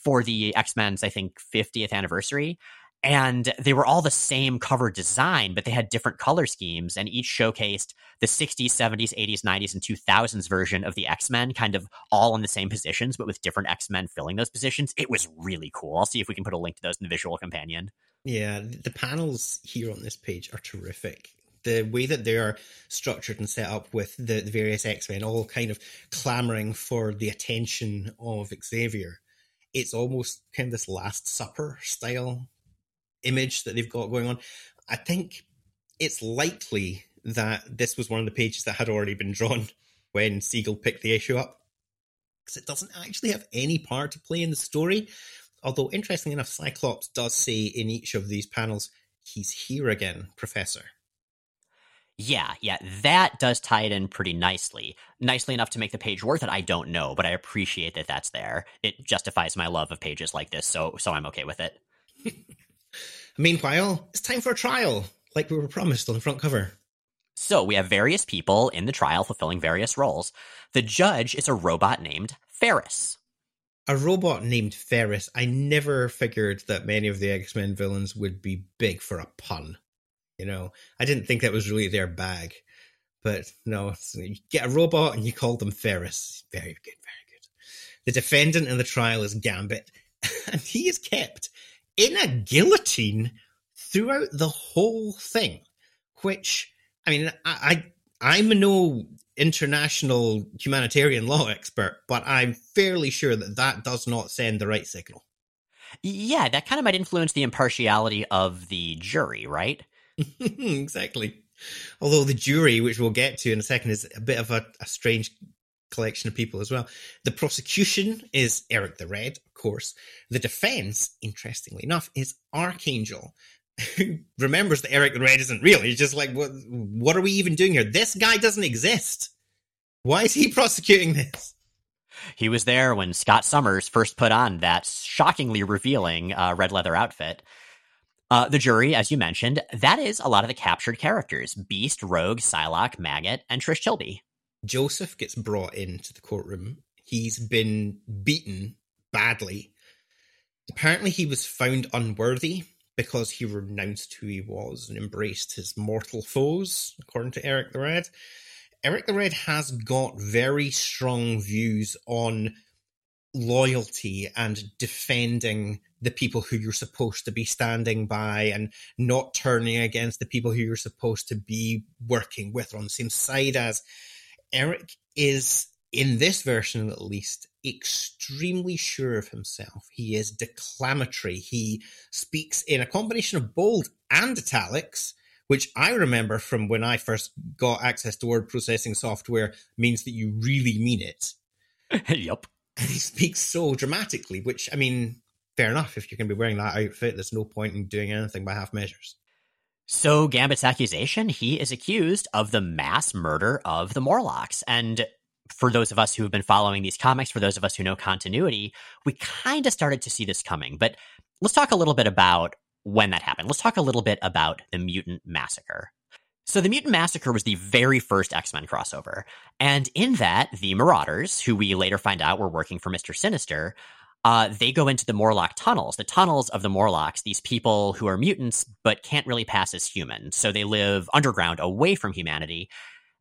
[SPEAKER 1] for the X Men's, I think, 50th anniversary and they were all the same cover design, but they had different color schemes, and each showcased the 60s, 70s, 80s, 90s, and 2000s version of the X Men, kind of all in the same positions, but with different X Men filling those positions. It was really cool. I'll see if we can put a link to those in the visual companion.
[SPEAKER 2] Yeah, the panels here on this page are terrific. The way that they are structured and set up with the, the various X Men all kind of clamoring for the attention of Xavier. It's almost kind of this Last Supper style image that they've got going on. I think it's likely that this was one of the pages that had already been drawn when Seagle picked the issue up because it doesn't actually have any part to play in the story. Although, interestingly enough, Cyclops does say in each of these panels, he's here again, Professor.
[SPEAKER 1] Yeah, yeah, that does tie it in pretty nicely. Nicely enough to make the page worth it, I don't know, but I appreciate that that's there. It justifies my love of pages like this, so so I'm okay with it.
[SPEAKER 2] Meanwhile, it's time for a trial, like we were promised on the front cover.
[SPEAKER 1] So we have various people in the trial fulfilling various roles. The judge is a robot named Ferris.
[SPEAKER 2] A robot named Ferris. I never figured that many of the X Men villains would be big for a pun. You know, I didn't think that was really their bag. But no, you get a robot and you call them Ferris. Very good, very good. The defendant in the trial is Gambit, and he is kept in a guillotine throughout the whole thing, which I mean, I, I I'm no international humanitarian law expert, but I'm fairly sure that that does not send the right signal.
[SPEAKER 1] Yeah, that kind of might influence the impartiality of the jury, right?
[SPEAKER 2] exactly. Although the jury, which we'll get to in a second, is a bit of a, a strange collection of people as well. The prosecution is Eric the Red, of course. The defense, interestingly enough, is Archangel, who remembers that Eric the Red isn't real. He's just like, what, what are we even doing here? This guy doesn't exist. Why is he prosecuting this?
[SPEAKER 1] He was there when Scott Summers first put on that shockingly revealing uh, red leather outfit. Uh, the jury, as you mentioned, that is a lot of the captured characters Beast, Rogue, Psylocke, Maggot, and Trish Tilby.
[SPEAKER 2] Joseph gets brought into the courtroom. He's been beaten badly. Apparently, he was found unworthy because he renounced who he was and embraced his mortal foes, according to Eric the Red. Eric the Red has got very strong views on loyalty and defending the people who you're supposed to be standing by and not turning against the people who you're supposed to be working with or on the same side as Eric is, in this version at least, extremely sure of himself. He is declamatory. He speaks in a combination of bold and italics, which I remember from when I first got access to word processing software means that you really mean it.
[SPEAKER 1] yep.
[SPEAKER 2] And he speaks so dramatically, which, I mean, fair enough. If you're going to be wearing that outfit, there's no point in doing anything by half measures.
[SPEAKER 1] So Gambit's accusation, he is accused of the mass murder of the Morlocks. And for those of us who have been following these comics, for those of us who know continuity, we kind of started to see this coming. But let's talk a little bit about when that happened. Let's talk a little bit about the Mutant Massacre. So, the Mutant Massacre was the very first X Men crossover. And in that, the Marauders, who we later find out were working for Mr. Sinister, uh, they go into the Morlock tunnels, the tunnels of the Morlocks, these people who are mutants but can't really pass as human. So they live underground away from humanity.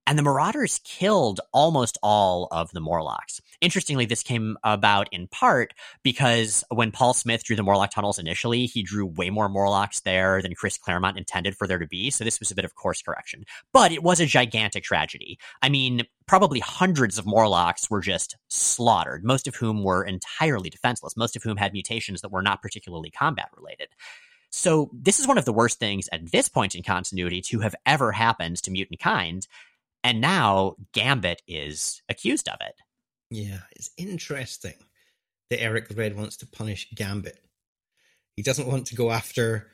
[SPEAKER 1] And the Marauders killed almost all of the Morlocks. Interestingly, this came about in part because when Paul Smith drew the Morlock tunnels initially, he drew way more Morlocks there than Chris Claremont intended for there to be. So this was a bit of course correction. But it was a gigantic tragedy. I mean, probably hundreds of Morlocks were just slaughtered, most of whom were entirely defenseless, most of whom had mutations that were not particularly combat related. So this is one of the worst things at this point in continuity to have ever happened to mutant kind. And now Gambit is accused of it.
[SPEAKER 2] Yeah, it's interesting that Eric the Red wants to punish Gambit. He doesn't want to go after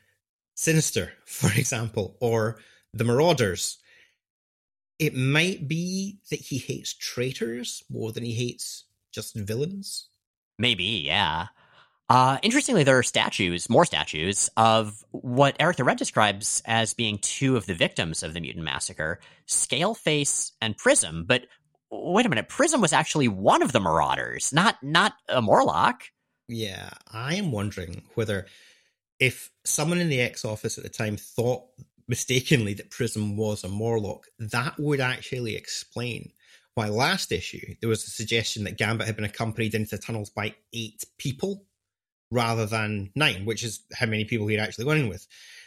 [SPEAKER 2] Sinister, for example, or the Marauders. It might be that he hates traitors more than he hates just villains.
[SPEAKER 1] Maybe, yeah. Uh, interestingly, there are statues, more statues, of what Eric the Red describes as being two of the victims of the mutant massacre Scaleface and Prism. But wait a minute, Prism was actually one of the Marauders, not not a Morlock.
[SPEAKER 2] Yeah, I am wondering whether if someone in the X office at the time thought mistakenly that Prism was a Morlock, that would actually explain why last issue there was a suggestion that Gambit had been accompanied into the tunnels by eight people rather than nine, which is how many people he'd actually gone in with.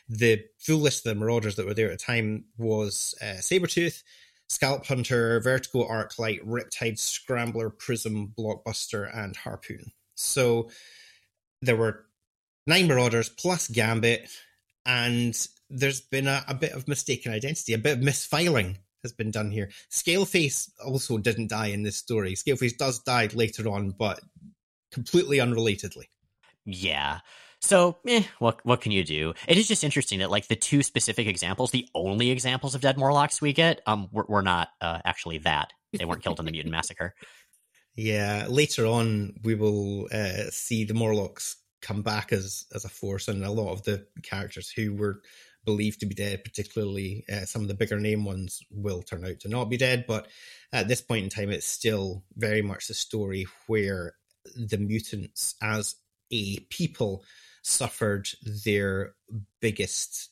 [SPEAKER 2] The full list of the Marauders that were there at the time was uh, Sabretooth, Scalp Hunter, Vertigo Arclight, Riptide, Scrambler, Prism, Blockbuster, and Harpoon. So there were nine Marauders plus Gambit, and there's been a, a bit of mistaken identity, a bit of misfiling has been done here. Scaleface also didn't die in this story. Scaleface does die later on, but completely unrelatedly.
[SPEAKER 1] Yeah. So, eh, what what can you do? It is just interesting that like the two specific examples, the only examples of dead Morlocks we get, um, were, were not uh, actually that. They weren't killed in the mutant massacre.
[SPEAKER 2] Yeah, later on we will uh, see the Morlocks come back as as a force, and a lot of the characters who were believed to be dead, particularly uh, some of the bigger name ones, will turn out to not be dead. But at this point in time, it's still very much the story where the mutants, as a people suffered their biggest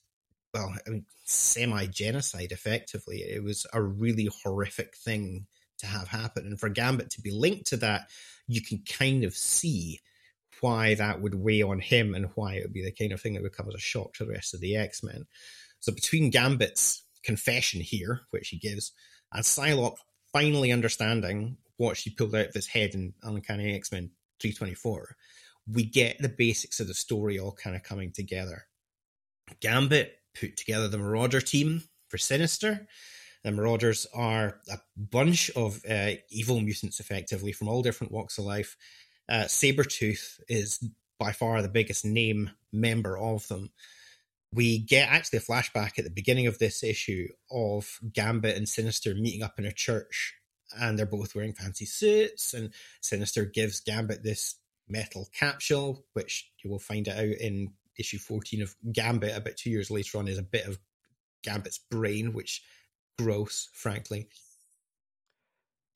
[SPEAKER 2] well I mean, semi genocide effectively. It was a really horrific thing to have happen. And for gambit to be linked to that you can kind of see why that would weigh on him and why it would be the kind of thing that would come as a shock to the rest of the x-men. So between gambit's confession here which he gives and psylocke finally understanding what she pulled out of his head in uncanny x-men 324 we get the basics of the story all kind of coming together. Gambit put together the Marauder team for Sinister. The Marauders are a bunch of uh, evil mutants, effectively, from all different walks of life. Uh, Sabretooth is by far the biggest name member of them. We get actually a flashback at the beginning of this issue of Gambit and Sinister meeting up in a church, and they're both wearing fancy suits. And Sinister gives Gambit this metal capsule, which you will find it out in issue 14 of Gambit about two years later on is a bit of Gambit's brain, which gross, frankly.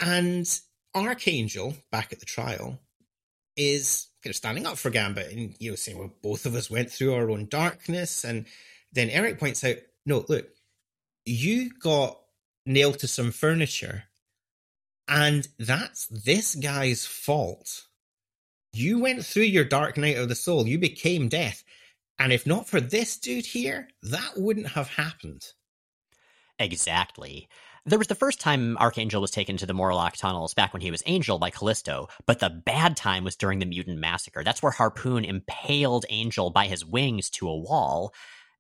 [SPEAKER 2] And Archangel, back at the trial, is kind of standing up for Gambit and, you know, saying, well, both of us went through our own darkness. And then Eric points out, no, look, you got nailed to some furniture and that's this guy's fault you went through your dark night of the soul. You became death. And if not for this dude here, that wouldn't have happened.
[SPEAKER 1] Exactly. There was the first time Archangel was taken to the Morlock tunnels back when he was Angel by Callisto, but the bad time was during the Mutant Massacre. That's where Harpoon impaled Angel by his wings to a wall,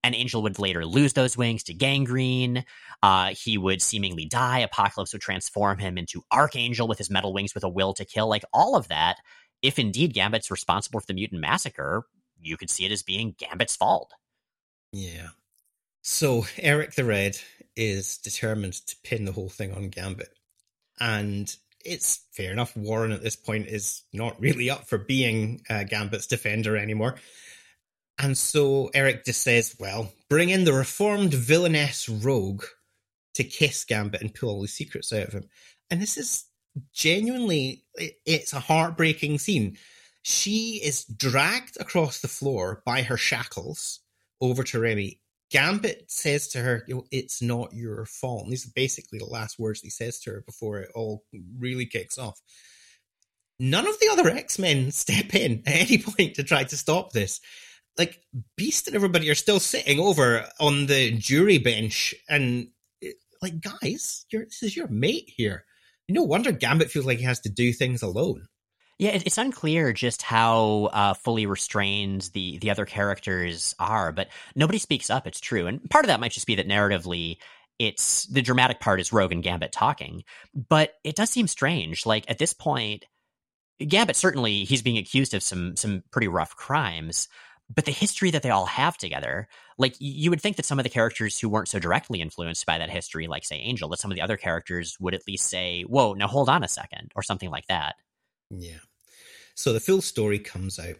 [SPEAKER 1] and Angel would later lose those wings to gangrene. Uh, he would seemingly die. Apocalypse would transform him into Archangel with his metal wings with a will to kill. Like all of that if indeed Gambit's responsible for the mutant massacre, you could see it as being Gambit's fault.
[SPEAKER 2] Yeah. So Eric the Red is determined to pin the whole thing on Gambit. And it's fair enough. Warren at this point is not really up for being uh, Gambit's defender anymore. And so Eric just says, well, bring in the reformed villainess rogue to kiss Gambit and pull all the secrets out of him. And this is genuinely, it's a heartbreaking scene. She is dragged across the floor by her shackles over to Remy. Gambit says to her, It's not your fault. And these are basically the last words he says to her before it all really kicks off. None of the other X Men step in at any point to try to stop this. Like, Beast and everybody are still sitting over on the jury bench and, like, guys, this is your mate here. No wonder Gambit feels like he has to do things alone.
[SPEAKER 1] Yeah, it's unclear just how uh, fully restrained the the other characters are, but nobody speaks up. It's true, and part of that might just be that narratively, it's the dramatic part is Rogue and Gambit talking, but it does seem strange. Like at this point, Gambit certainly he's being accused of some some pretty rough crimes, but the history that they all have together, like you would think that some of the characters who weren't so directly influenced by that history, like say Angel, that some of the other characters would at least say, "Whoa, now hold on a second, or something like that.
[SPEAKER 2] Yeah. So the full story comes out.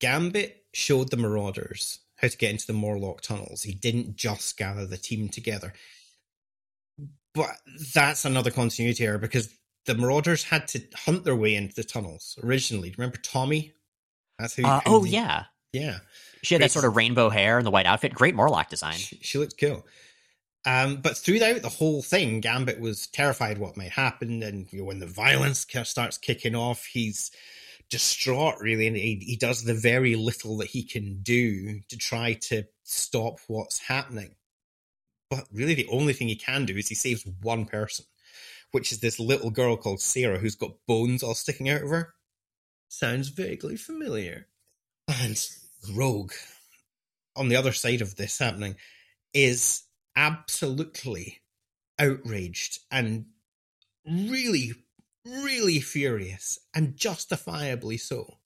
[SPEAKER 2] Gambit showed the Marauders how to get into the Morlock tunnels. He didn't just gather the team together. But that's another continuity error because the Marauders had to hunt their way into the tunnels originally. Remember Tommy?
[SPEAKER 1] That's who. Uh, oh yeah,
[SPEAKER 2] yeah.
[SPEAKER 1] She had Great. that sort of rainbow hair and the white outfit. Great Morlock design.
[SPEAKER 2] She, she looked cool. Um, but throughout the whole thing, Gambit was terrified what might happen, and you know, when the violence starts kicking off, he's distraught really and he, he does the very little that he can do to try to stop what's happening but really the only thing he can do is he saves one person which is this little girl called sarah who's got bones all sticking out of her sounds vaguely familiar and rogue on the other side of this happening is absolutely outraged and really really furious and justifiably so.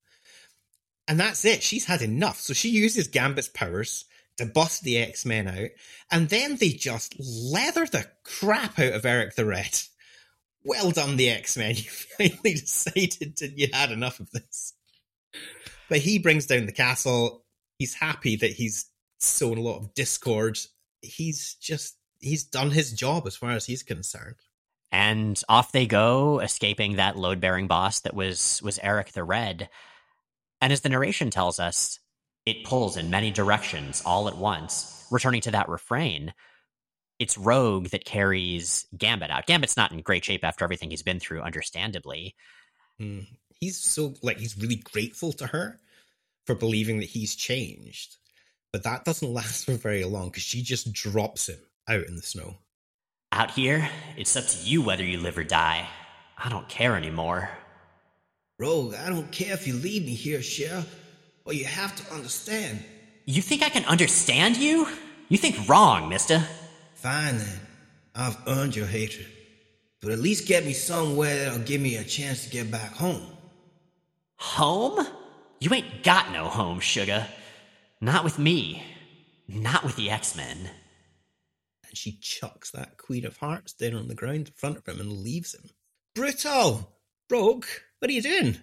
[SPEAKER 2] And that's it. She's had enough. So she uses Gambit's powers to bust the X Men out, and then they just leather the crap out of Eric the Red. Well done, the X Men. You finally decided that you had enough of this. But he brings down the castle. He's happy that he's sown a lot of discord. He's just, he's done his job as far as he's concerned
[SPEAKER 1] and off they go, escaping that load bearing boss that was was Eric the Red. And as the narration tells us, it pulls in many directions all at once, returning to that refrain. It's Rogue that carries Gambit out. Gambit's not in great shape after everything he's been through, understandably.
[SPEAKER 2] Mm. He's so like he's really grateful to her for believing that he's changed. But that doesn't last for very long because she just drops him out in the snow.
[SPEAKER 1] Out here, it's up to you whether you live or die. I don't care anymore.
[SPEAKER 3] Rogue, I don't care if you leave me here, Sheriff, but you have to understand.
[SPEAKER 1] You think I can understand you? You think wrong, mister.
[SPEAKER 3] Fine then. I've earned your hatred. But at least get me somewhere that'll give me a chance to get back home.
[SPEAKER 1] Home? You ain't got no home, sugar. Not with me. Not with the X Men
[SPEAKER 2] and she chucks that Queen of Hearts down on the ground in front of him and leaves him. Brutal! Rogue, what are you doing?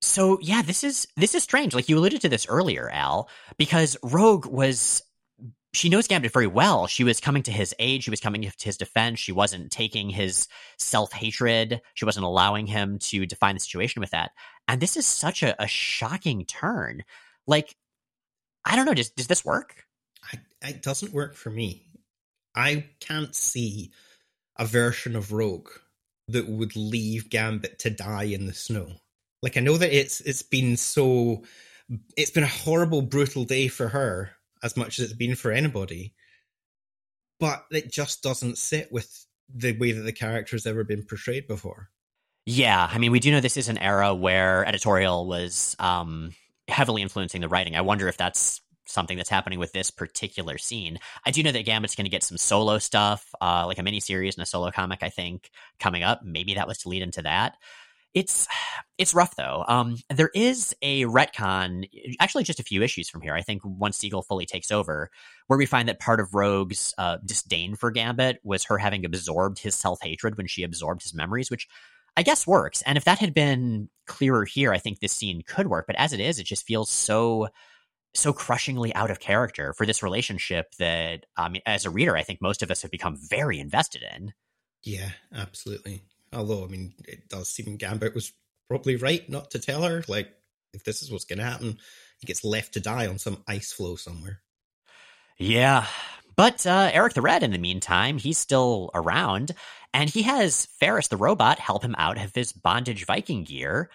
[SPEAKER 1] So yeah, this is this is strange. Like you alluded to this earlier, Al, because Rogue was she knows Gambit very well. She was coming to his aid. She was coming to his defense. She wasn't taking his self hatred. She wasn't allowing him to define the situation with that. And this is such a, a shocking turn. Like, I don't know. Does does this work?
[SPEAKER 2] I, it doesn't work for me. I can't see a version of Rogue that would leave Gambit to die in the snow. Like I know that it's it's been so it's been a horrible, brutal day for her as much as it's been for anybody. But it just doesn't sit with the way that the character has ever been portrayed before.
[SPEAKER 1] Yeah, I mean, we do know this is an era where editorial was um, heavily influencing the writing. I wonder if that's something that's happening with this particular scene. I do know that Gambit's going to get some solo stuff, uh, like a mini series and a solo comic. I think coming up. Maybe that was to lead into that. It's it's rough though. Um, there is a retcon, actually just a few issues from here. I think once Seagle fully takes over, where we find that part of Rogue's uh, disdain for Gambit was her having absorbed his self hatred when she absorbed his memories, which I guess works. And if that had been clearer here, I think this scene could work. But as it is, it just feels so so crushingly out of character for this relationship that I mean, as a reader, I think most of us have become very invested in.
[SPEAKER 2] Yeah, absolutely. Although, I mean, it does seem Gambit was probably right not to tell her. Like, if this is what's going to happen, he gets left to die on some ice floe somewhere.
[SPEAKER 1] Yeah. But uh, Eric the Red, in the meantime, he's still around, and he has Ferris the robot help him out of his bondage Viking gear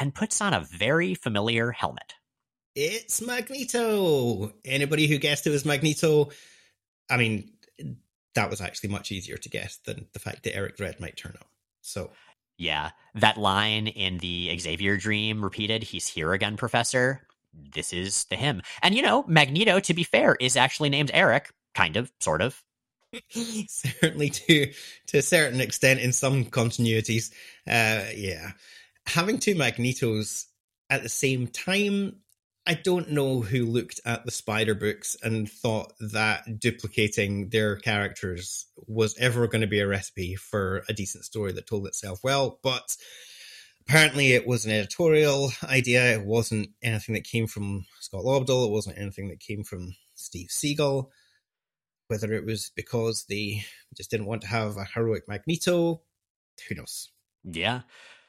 [SPEAKER 1] and puts on a very familiar helmet.
[SPEAKER 2] It's Magneto. Anybody who guessed it was Magneto, I mean, that was actually much easier to guess than the fact that Eric Red might turn up. So,
[SPEAKER 1] yeah, that line in the Xavier dream repeated, he's here again, Professor. This is the him. And you know, Magneto, to be fair, is actually named Eric, kind of, sort of.
[SPEAKER 2] Certainly to to a certain extent in some continuities. Uh yeah. Having two Magnetos at the same time I don't know who looked at the Spider books and thought that duplicating their characters was ever going to be a recipe for a decent story that told itself well, but apparently it was an editorial idea. It wasn't anything that came from Scott Lobdell. It wasn't anything that came from Steve Seagle. Whether it was because they just didn't want to have a heroic Magneto, who knows?
[SPEAKER 1] Yeah.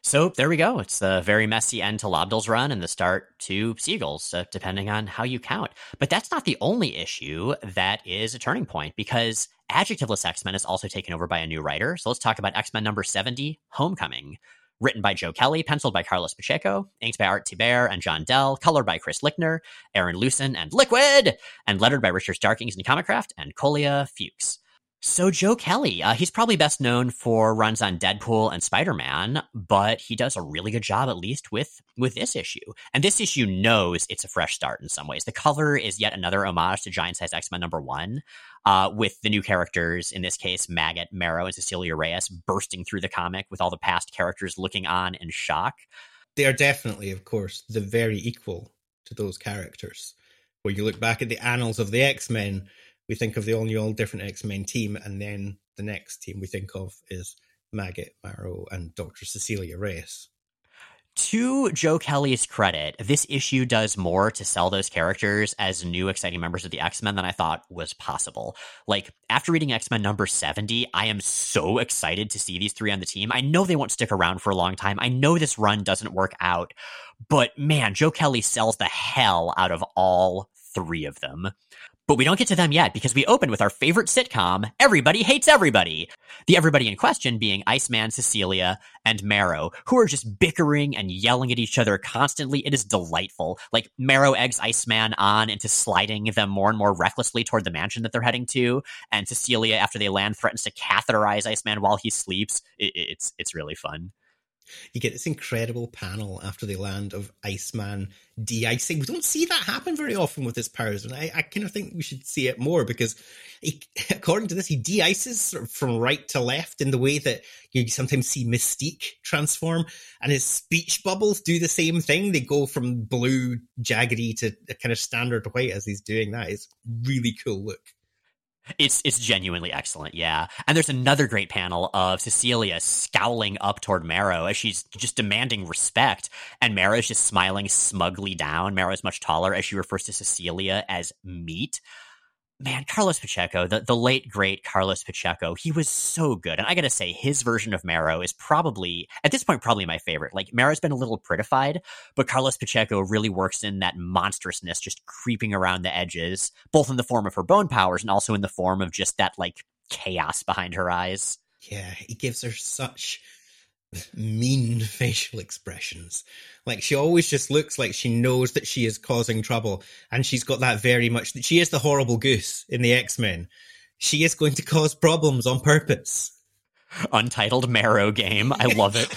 [SPEAKER 1] So there we go. It's a very messy end to Lobdell's run and the start to Seagle's, uh, depending on how you count. But that's not the only issue that is a turning point because Adjectiveless X Men is also taken over by a new writer. So let's talk about X Men number 70, Homecoming. Written by Joe Kelly, penciled by Carlos Pacheco, inked by Art Thibert and John Dell, colored by Chris Lichtner, Aron Lusen, and Liquid, and lettered by Richard Starkings and Comicraft and Kolja Fuchs. So Joe Kelly, uh, he's probably best known for runs on Deadpool and Spider-Man, but he does a really good job at least with with this issue. And this issue knows it's a fresh start in some ways. The cover is yet another homage to Giant Size X-Men number 1, uh, with the new characters in this case Maggot, Marrow, and Cecilia Reyes bursting through the comic with all the past characters looking on in shock.
[SPEAKER 2] They are definitely, of course, the very equal to those characters. Where you look back at the annals of the X-Men, we think of the all new, all different X Men team, and then the next team we think of is Maggot, Marrow, and Dr. Cecilia Reyes.
[SPEAKER 1] To Joe Kelly's credit, this issue does more to sell those characters as new exciting members of the X Men than I thought was possible. Like, after reading X Men number 70, I am so excited to see these three on the team. I know they won't stick around for a long time. I know this run doesn't work out, but man, Joe Kelly sells the hell out of all three of them. But we don't get to them yet because we open with our favorite sitcom, Everybody Hates Everybody. The everybody in question being Iceman, Cecilia, and Marrow, who are just bickering and yelling at each other constantly. It is delightful. Like, Marrow eggs Iceman on into sliding them more and more recklessly toward the mansion that they're heading to. And Cecilia, after they land, threatens to catheterize Iceman while he sleeps. It, it's, it's really fun.
[SPEAKER 2] You get this incredible panel after they land of Iceman de-icing. We don't see that happen very often with his powers, and I, I kind of think we should see it more because, he, according to this, he de-ices from right to left in the way that you sometimes see Mystique transform, and his speech bubbles do the same thing. They go from blue, jaggedy to kind of standard white as he's doing that. It's really cool look.
[SPEAKER 1] It's it's genuinely excellent, yeah. And there's another great panel of Cecilia scowling up toward Marrow as she's just demanding respect, and Marrow's just smiling smugly down. Marrow's much taller as she refers to Cecilia as meat man, Carlos Pacheco, the, the late great Carlos Pacheco, he was so good. And I gotta say, his version of Marrow is probably, at this point, probably my favorite. Like, Marrow's been a little prettified, but Carlos Pacheco really works in that monstrousness just creeping around the edges, both in the form of her bone powers and also in the form of just that, like, chaos behind her eyes.
[SPEAKER 2] Yeah, he gives her such mean facial expressions. Like she always just looks like she knows that she is causing trouble, and she's got that very much that she is the horrible goose in the X Men. She is going to cause problems on purpose.
[SPEAKER 1] Untitled Marrow game. I love it.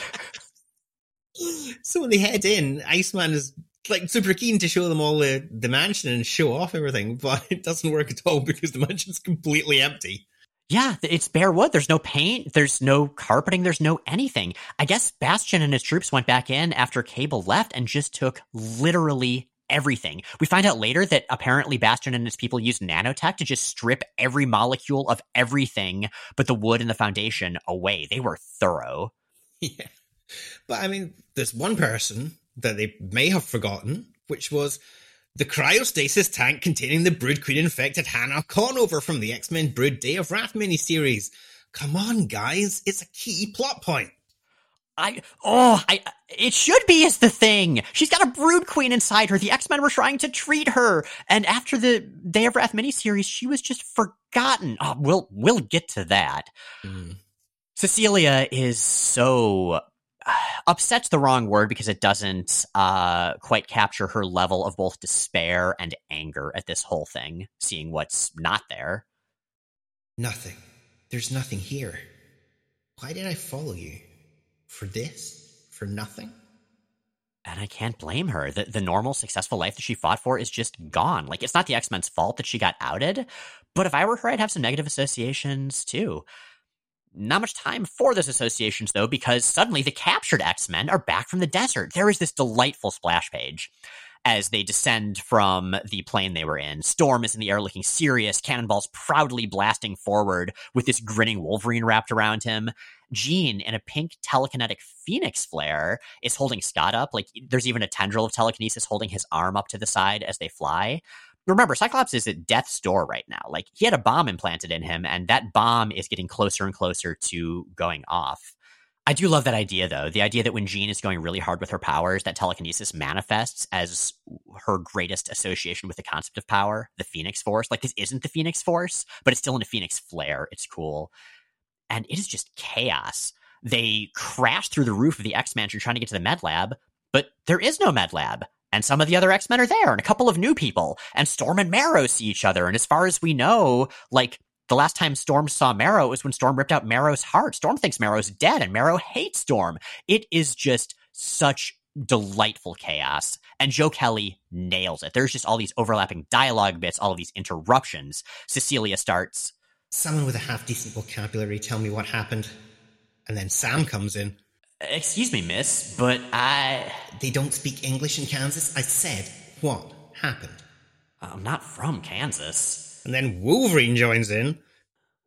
[SPEAKER 2] so when they head in, Iceman is like super keen to show them all the, the mansion and show off everything, but it doesn't work at all because the mansion's completely empty.
[SPEAKER 1] Yeah, it's bare wood. There's no paint. There's no carpeting. There's no anything. I guess Bastion and his troops went back in after Cable left and just took literally everything. We find out later that apparently Bastion and his people used nanotech to just strip every molecule of everything but the wood and the foundation away. They were thorough.
[SPEAKER 2] Yeah. But I mean, there's one person that they may have forgotten, which was the cryostasis tank containing the Brood Queen infected Hannah Conover from the X Men Brood Day of Wrath miniseries. Come on, guys, it's a key plot point.
[SPEAKER 1] I oh I it should be is the thing. She's got a brood queen inside her. The X Men were trying to treat her, and after the Day of Wrath miniseries, she was just forgotten. Oh, we'll we'll get to that. Mm. Cecilia is so upset's the wrong word because it doesn't uh, quite capture her level of both despair and anger at this whole thing, seeing what's not there.
[SPEAKER 3] Nothing. There's nothing here. Why did I follow you? For this? For nothing?
[SPEAKER 1] And I can't blame her. The, the normal, successful life that she fought for is just gone. Like, it's not the X Men's fault that she got outed, but if I were her, I'd have some negative associations too. Not much time for those associations, though, because suddenly the captured X Men are back from the desert. There is this delightful splash page as they descend from the plane they were in. Storm is in the air looking serious, cannonballs proudly blasting forward with this grinning Wolverine wrapped around him. Jean, in a pink telekinetic phoenix flare, is holding Scott up. Like there's even a tendril of telekinesis holding his arm up to the side as they fly remember, Cyclops is at death's door right now. Like he had a bomb implanted in him, and that bomb is getting closer and closer to going off. I do love that idea, though. The idea that when Jean is going really hard with her powers, that telekinesis manifests as her greatest association with the concept of power, the Phoenix Force. Like, this isn't the Phoenix Force, but it's still in a Phoenix flare. It's cool. And it is just chaos. They crash through the roof of the X Mansion trying to get to the med lab, but there is no med lab and some of the other X Men are there, and a couple of new people. And Storm and Marrow see each other. And as far as we know, like the last time Storm saw Marrow was when Storm ripped out Marrow's heart. Storm thinks Marrow's dead, and Marrow hates Storm. It is just such delightful chaos. And Joe Kelly nails it. There's just all these overlapping dialogue bits, all of these interruptions. Cecilia starts.
[SPEAKER 3] Someone with a half decent vocabulary tell me what happened. And then Sam comes in.
[SPEAKER 1] Excuse me, miss, but I.
[SPEAKER 3] They don't speak English in Kansas? I said, what happened?
[SPEAKER 1] I'm not from Kansas.
[SPEAKER 2] And then Wolverine joins in.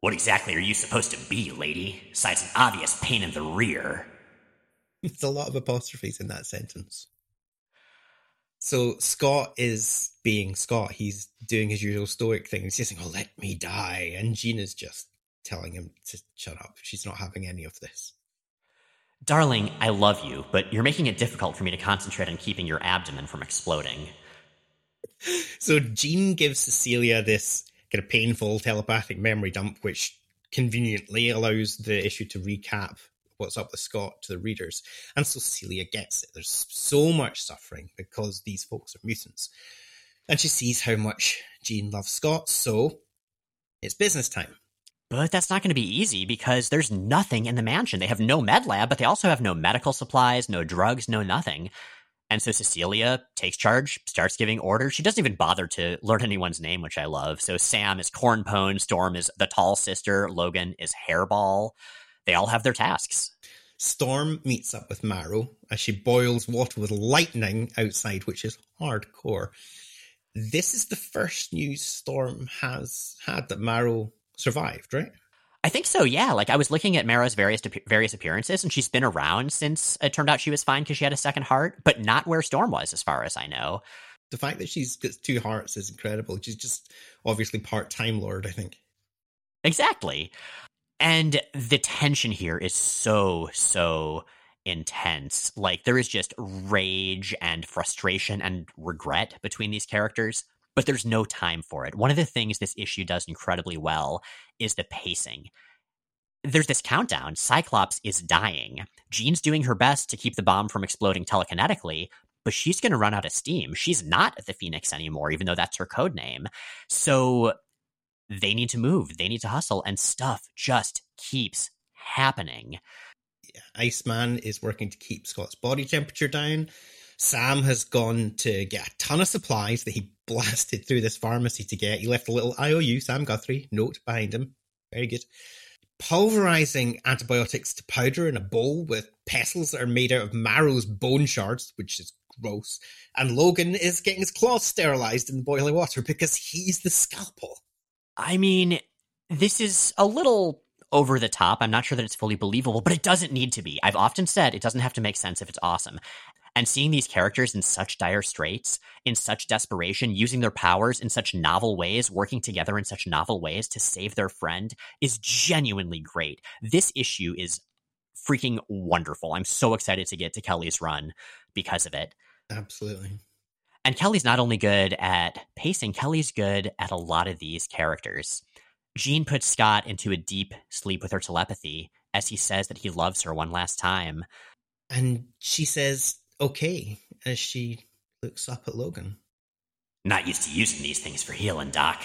[SPEAKER 1] What exactly are you supposed to be, lady? Besides an obvious pain in the rear.
[SPEAKER 2] It's a lot of apostrophes in that sentence. So Scott is being Scott. He's doing his usual stoic thing. He's just saying, Oh, let me die. And Gina's just telling him to shut up. She's not having any of this.
[SPEAKER 1] Darling, I love you, but you're making it difficult for me to concentrate on keeping your abdomen from exploding.
[SPEAKER 2] So Jean gives Cecilia this kind of painful telepathic memory dump, which conveniently allows the issue to recap what's up with Scott to the readers. And so Celia gets it. There's so much suffering because these folks are mutants. And she sees how much Jean loves Scott, so it's business time.
[SPEAKER 1] But that's not going to be easy because there's nothing in the mansion. They have no med lab, but they also have no medical supplies, no drugs, no nothing. And so Cecilia takes charge, starts giving orders. She doesn't even bother to learn anyone's name, which I love. So Sam is Cornpone, Storm is the tall sister, Logan is Hairball. They all have their tasks.
[SPEAKER 2] Storm meets up with Marrow as she boils water with lightning outside, which is hardcore. This is the first news Storm has had that Marrow survived, right?
[SPEAKER 1] I think so. Yeah. Like I was looking at Marrow's various various appearances, and she's been around since it turned out she was fine because she had a second heart, but not where Storm was, as far as I know.
[SPEAKER 2] The fact that she's got two hearts is incredible. She's just obviously part Time Lord, I think.
[SPEAKER 1] Exactly. And the tension here is so so intense. Like there is just rage and frustration and regret between these characters but there's no time for it. One of the things this issue does incredibly well is the pacing. There's this countdown. Cyclops is dying. Jean's doing her best to keep the bomb from exploding telekinetically, but she's going to run out of steam. She's not the Phoenix anymore, even though that's her code name. So they need to move, they need to hustle, and stuff just keeps happening.
[SPEAKER 2] Iceman is working to keep Scott's body temperature down. Sam has gone to get a ton of supplies that he blasted through this pharmacy to get. He left a little IOU, Sam Guthrie, note behind him. Very good. Pulverizing antibiotics to powder in a bowl with pestles that are made out of Marrow's bone shards, which is gross. And Logan is getting his claws sterilized in boiling water because he's the scalpel.
[SPEAKER 1] I mean, this is a little over the top. I'm not sure that it's fully believable, but it doesn't need to be. I've often said it doesn't have to make sense if it's awesome. And seeing these characters in such dire straits, in such desperation, using their powers in such novel ways, working together in such novel ways to save their friend is genuinely great. This issue is freaking wonderful. I'm so excited to get to Kelly's run because of it.
[SPEAKER 2] Absolutely.
[SPEAKER 1] And Kelly's not only good at pacing, Kelly's good at a lot of these characters. Jean puts Scott into a deep sleep with her telepathy as he says that he loves her one last time.
[SPEAKER 2] And she says, okay, as she looks up at Logan.
[SPEAKER 1] Not used to using these things for healing, Doc.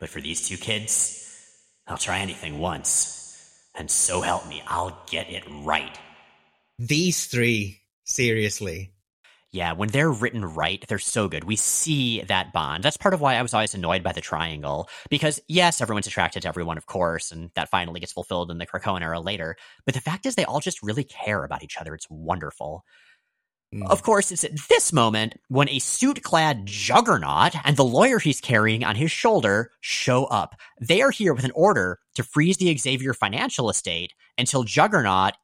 [SPEAKER 1] But for these two kids, I'll try anything once. And so help me, I'll get it right.
[SPEAKER 2] These three, seriously.
[SPEAKER 1] Yeah, when they're written right, they're so good. We see that bond. That's part of why I was always annoyed by the triangle. Because, yes, everyone's attracted to everyone, of course, and that finally gets fulfilled in the Krakoan era later. But the fact is, they all just really care about each other. It's wonderful. Of course, it's at this moment when a suit clad juggernaut and the lawyer he's carrying on his shoulder show up. They are here with an order to freeze the Xavier financial estate until Juggernaut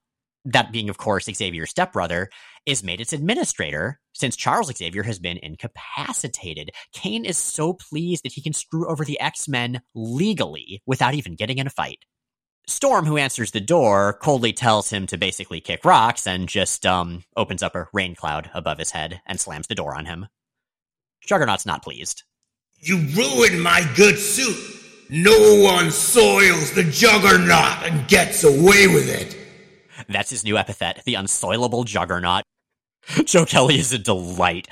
[SPEAKER 1] that being, of course, Xavier's stepbrother, is made its administrator since Charles Xavier has been incapacitated. Cain is so pleased that he can screw over the X Men legally without even getting in a fight. Storm, who answers the door, coldly tells him to basically kick rocks and just um, opens up a rain cloud above his head and slams the door on him. Juggernaut's not pleased.
[SPEAKER 3] You ruined my good suit! No one soils the Juggernaut and gets away with it!
[SPEAKER 1] That's his new epithet, the unsoilable juggernaut. Joe Kelly is a delight.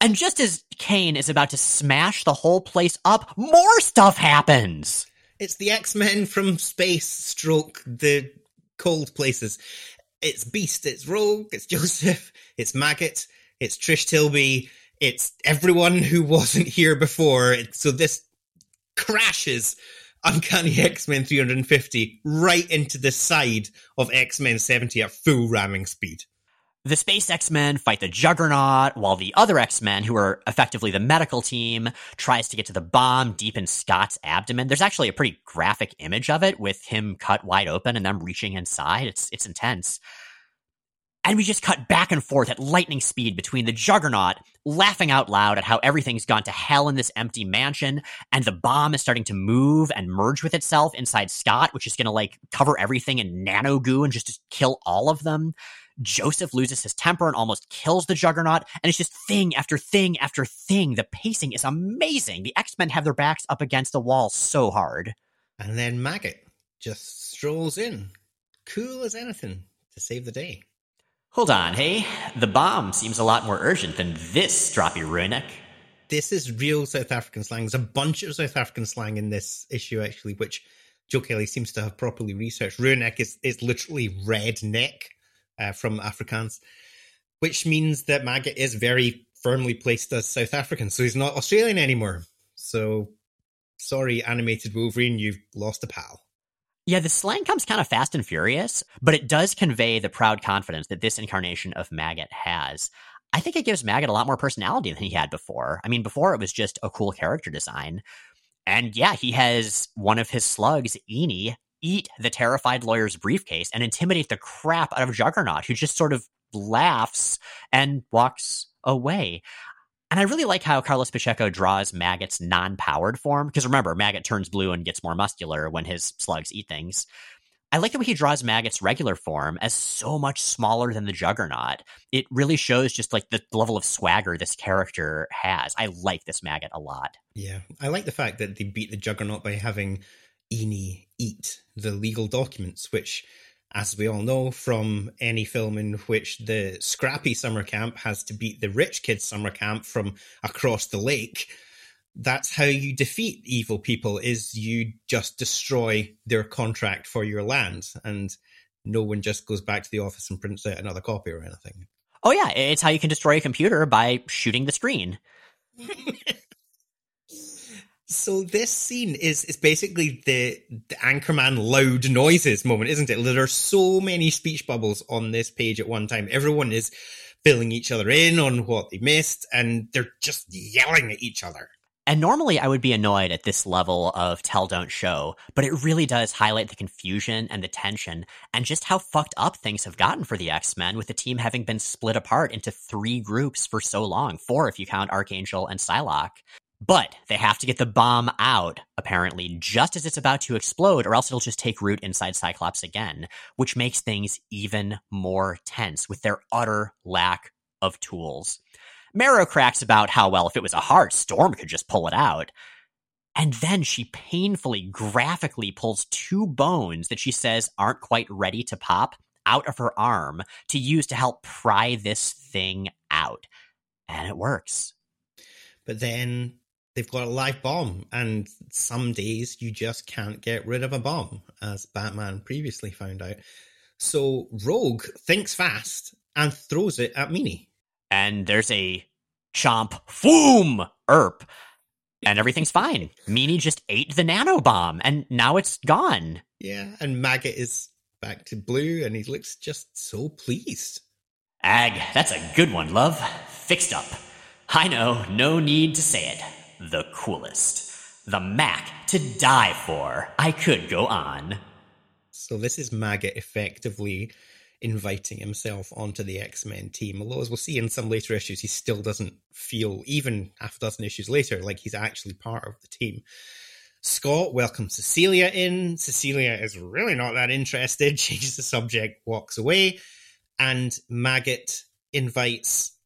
[SPEAKER 1] And just as Cain is about to smash the whole place up, more stuff happens.
[SPEAKER 2] It's the X Men from space, stroke the cold places. It's Beast, it's Rogue, it's Joseph, it's Maggot, it's Trish Tilby, it's everyone who wasn't here before. So this crashes Uncanny X Men 350 right into the side of X Men 70 at full ramming speed.
[SPEAKER 1] The Space X Men fight the Juggernaut, while the other X Men, who are effectively the medical team, tries to get to the bomb deep in Scott's abdomen. There's actually a pretty graphic image of it with him cut wide open and them reaching inside. It's it's intense. And we just cut back and forth at lightning speed between the juggernaut laughing out loud at how everything's gone to hell in this empty mansion, and the bomb is starting to move and merge with itself inside Scott, which is going to like cover everything in nano goo and just kill all of them. Joseph loses his temper and almost kills the juggernaut, and it's just thing after thing after thing. The pacing is amazing. The X Men have their backs up against the wall so hard.
[SPEAKER 2] And then Maggot just strolls in, cool as anything, to save the day.
[SPEAKER 1] Hold on, hey? The bomb seems a lot more urgent than this, Stroppy Rooinek.
[SPEAKER 2] This is real South African slang. There's a bunch of South African slang in this issue, actually, which Joe Kelly seems to have properly researched. Rooinek is, is literally red neck uh, from Afrikaans, which means that Maggot is very firmly placed as South African. So he's not Australian anymore. So sorry, animated Wolverine, you've lost a pal.
[SPEAKER 1] Yeah, the slang comes kind of fast and furious, but it does convey the proud confidence that this incarnation of Maggot has. I think it gives Maggot a lot more personality than he had before. I mean, before it was just a cool character design. And yeah, he has one of his slugs, Eni, eat the terrified lawyer's briefcase and intimidate the crap out of Juggernaut, who just sort of laughs and walks away. And I really like how Carlos Pacheco draws Maggot's non powered form. Because remember, Maggot turns blue and gets more muscular when his slugs eat things. I like the way he draws Maggot's regular form as so much smaller than the Juggernaut. It really shows just like the level of swagger this character has. I like this Maggot a lot.
[SPEAKER 2] Yeah. I like the fact that they beat the Juggernaut by having Eni eat the legal documents, which as we all know from any film in which the scrappy summer camp has to beat the rich kids summer camp from across the lake that's how you defeat evil people is you just destroy their contract for your land. And no one just goes back to the office and prints out another copy or anything.
[SPEAKER 1] Oh yeah. It's how you can destroy a computer by shooting the screen
[SPEAKER 2] So this scene is is basically the, the Anchorman loud noises moment, isn't it? There are so many speech bubbles on this page at one time. Everyone is filling each other in on what they missed, and they're just yelling at each other.
[SPEAKER 1] And normally I would be annoyed at this level of tell don't show, but it really does highlight the confusion and the tension and just how fucked up things have gotten for the X-Men with the team having been split apart into three groups for so long, four if you count Archangel and Psylocke. But they have to get the bomb out, apparently, just as it's about to explode, or else it'll just take root inside Cyclops again, which makes things even more tense with their utter lack of tools. Marrow cracks about how, well, if it was a heart, Storm could just pull it out. And then she painfully, graphically pulls two bones that she says aren't quite ready to pop out of her arm to use to help pry this thing out. And it works.
[SPEAKER 2] But then they've got a live bomb, and some days you just can't get rid of a bomb, as Batman previously found out. So Rogue thinks fast and throws it at Meanie.
[SPEAKER 1] And there's a chomp, foom, erp, and everything's fine. Meanie just ate the nano bomb, and now it's gone.
[SPEAKER 2] Yeah, and Maggot is back to blue, and he looks just so pleased.
[SPEAKER 1] Ag, that's a good one, love. Fixed up. I know, no need to say it the coolest. The Mac to die for. I could go on.
[SPEAKER 2] So this is Maggot effectively inviting himself onto the X Men team. Although, as we'll see in some later issues, he still doesn't feel, even half a dozen issues later, like he's actually part of the team. Scott welcomes Cecilia in. Cecilia is really not that interested, changes the subject, walks away, and Maggot invites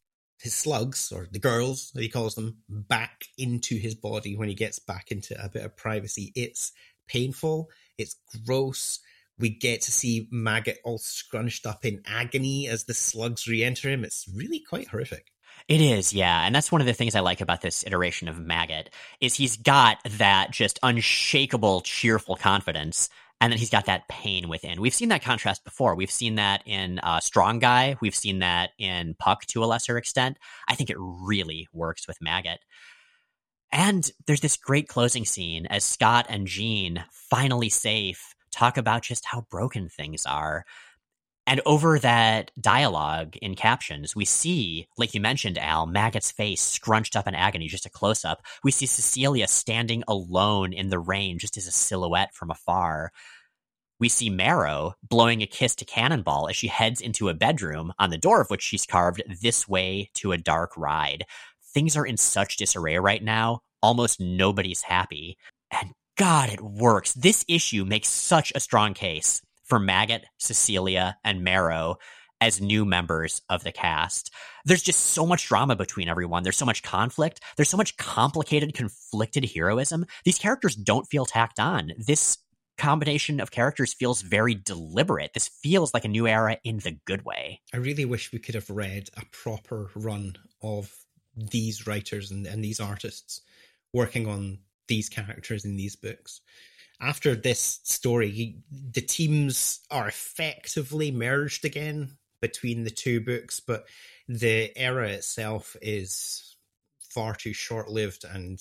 [SPEAKER 2] his slugs, or the girls he calls them, back into his body when he gets back into a bit of privacy. It's painful, it's gross. We get to see Maggot all scrunched up in agony as the slugs re enter him. It's really quite horrific.
[SPEAKER 1] It is, yeah. And that's one of the things I like about this iteration of Maggot is he's got that just unshakable cheerful confidence and then he's got that pain within. We've seen that contrast before. We've seen that in uh, Strong Guy. We've seen that in Puck to a lesser extent. I think it really works with Maggot. And there's this great closing scene as Scott and Jean, finally safe, talk about just how broken things are. And over that dialogue in captions, we see, like you mentioned, Al, Maggot's face scrunched up in agony, just a close up. We see Cecilia standing alone in the rain, just as a silhouette from afar. We see Marrow blowing a kiss to Cannonball as she heads into a bedroom, on the door of which she's carved this way to a dark ride. Things are in such disarray right now, almost nobody's happy. And God, it works. This issue makes such a strong case for Maggot, Cecilia, and Marrow as new members of the cast. There's just so much drama between everyone. There's so much conflict. There's so much complicated, conflicted heroism. These characters don't feel tacked on. This combination of characters feels very deliberate. This feels like a new era in the good way.
[SPEAKER 2] I really wish we could have read a proper run of these writers and, and these artists working on these characters in these books after this story, the teams are effectively merged again between the two books, but the era itself is far too short lived, and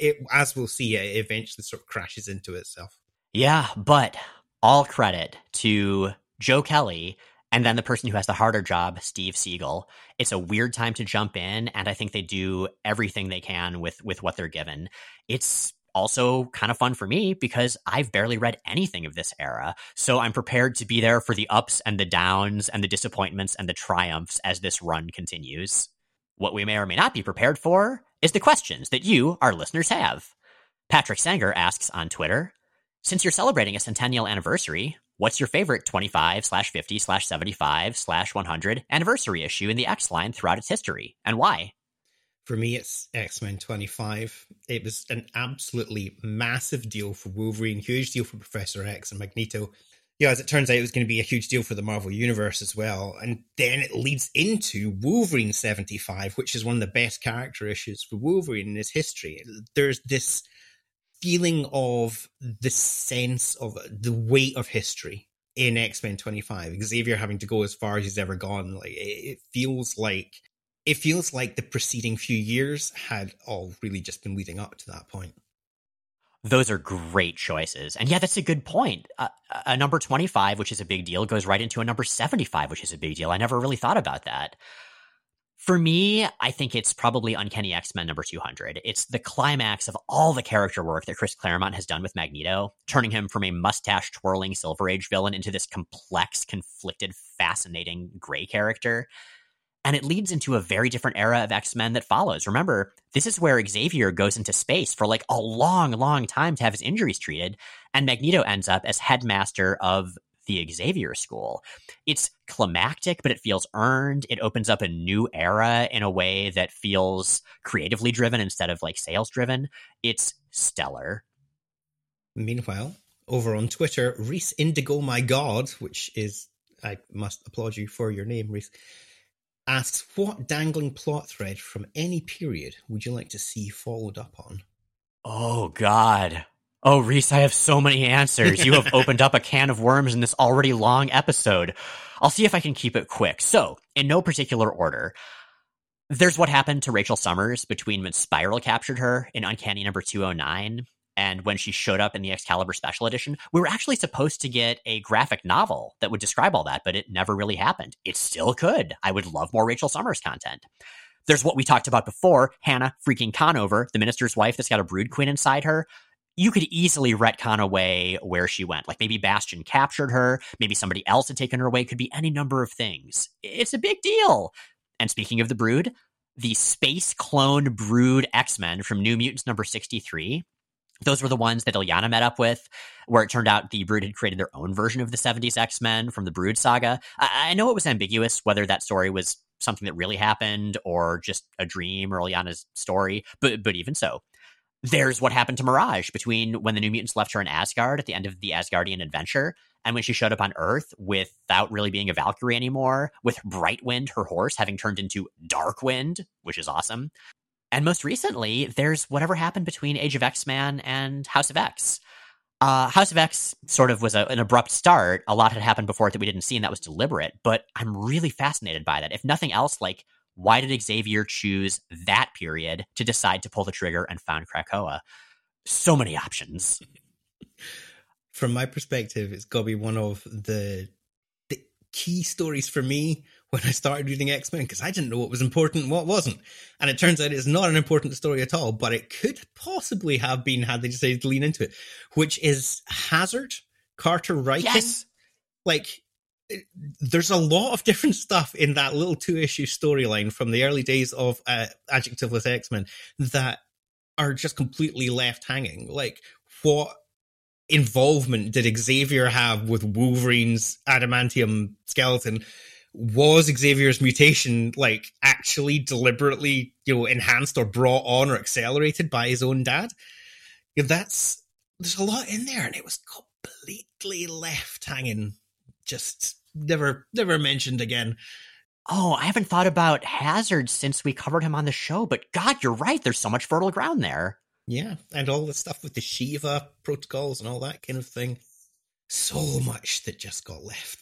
[SPEAKER 2] it, as we'll see, it eventually sort of crashes into itself.
[SPEAKER 1] Yeah, but all credit to Joe Kelly and then the person who has the harder job, Steve Seagle. It's a weird time to jump in, and I think they do everything they can with with what they're given. It's also kind of fun for me because I've barely read anything of this era. So I'm prepared to be there for the ups and the downs and the disappointments and the triumphs as this run continues. What we may or may not be prepared for is the questions that you, our listeners, have. Patrick Sanger asks on Twitter Since you're celebrating a centennial anniversary, what's your favorite 25 slash 50 slash 75 slash 100 anniversary issue in the X line throughout its history, and why?
[SPEAKER 2] For me, it's X Men 25. It was an absolutely massive deal for Wolverine, huge deal for Professor X and Magneto. Yeah, as it turns out, it was going to be a huge deal for the Marvel Universe as well. And then it leads into Wolverine 75, which is one of the best character issues for Wolverine in his history. There's this feeling of the sense of the weight of history in X Men 25. Xavier having to go as far as he's ever gone. Like it feels like it feels like the preceding few years had all really just been leading up to that point.
[SPEAKER 1] Those are great choices. And yeah, that's a good point. Uh, a number 25, which is a big deal, goes right into a number 75, which is a big deal. I never really thought about that. For me, I think it's probably Uncanny X Men number 200. It's the climax of all the character work that Chris Claremont has done with Magneto, turning him from a mustache twirling Silver Age villain into this complex, conflicted, fascinating gray character. And it leads into a very different era of X Men that follows. Remember, this is where Xavier goes into space for like a long, long time to have his injuries treated, and Magneto ends up as headmaster of the Xavier School. It's climactic, but it feels earned. It opens up a new era in a way that feels creatively driven instead of like sales driven. It's stellar.
[SPEAKER 2] Meanwhile, over on Twitter, Reese Indigo My God, which is, I must applaud you for your name, Reese, asks, What dangling plot thread from any period would you like to see followed up on?
[SPEAKER 1] Oh, God. Oh, Reese, I have so many answers. You have opened up a can of worms in this already long episode. I'll see if I can keep it quick. So, in no particular order, there's what happened to Rachel Summers between when Spiral captured her in Uncanny number 209 and when she showed up in the Excalibur Special Edition. We were actually supposed to get a graphic novel that would describe all that, but it never really happened. It still could. I would love more Rachel Summers content. There's what we talked about before Hannah freaking Conover, the minister's wife that's got a brood queen inside her you could easily retcon away where she went. Like maybe Bastion captured her, maybe somebody else had taken her away, could be any number of things. It's a big deal. And speaking of the Brood, the space clone Brood X Men from New Mutants number 63. Those were the ones that Illyana met up with, where it turned out the Brood had created their own version of the 70s X Men from the Brood saga. I-, I know it was ambiguous whether that story was something that really happened or just a dream or Illyana's story, but but even so, there's what happened to Mirage between when the New Mutants left her in Asgard at the end of the Asgardian adventure and when she showed up on Earth without really being a Valkyrie anymore, with Brightwind, her horse, having turned into Darkwind, which is awesome. And most recently, there's whatever happened between Age of X Man and House of X. Uh, House of X sort of was a, an abrupt start. A lot had happened before it that we didn't see, and that was deliberate. But I'm really fascinated by that. If nothing else, like why did Xavier choose that period to decide to pull the trigger and found Krakoa? So many options.
[SPEAKER 2] From my perspective, it's got to be one of the the key stories for me when I started reading X Men because I didn't know what was important and what wasn't. And it turns out it's not an important story at all, but it could possibly have been had they decided to lean into it, which is Hazard, Carter Ryking. Yes. Like there's a lot of different stuff in that little two issue storyline from the early days of uh, Adjectiveless X Men that are just completely left hanging. Like, what involvement did Xavier have with Wolverine's adamantium skeleton? Was Xavier's mutation like actually deliberately, you know, enhanced or brought on or accelerated by his own dad? that's there's a lot in there, and it was completely left hanging just never never mentioned again.
[SPEAKER 1] Oh, I haven't thought about Hazard since we covered him on the show, but God, you're right. There's so much fertile ground there.
[SPEAKER 2] Yeah, and all the stuff with the Shiva protocols and all that kind of thing. So much that just got left.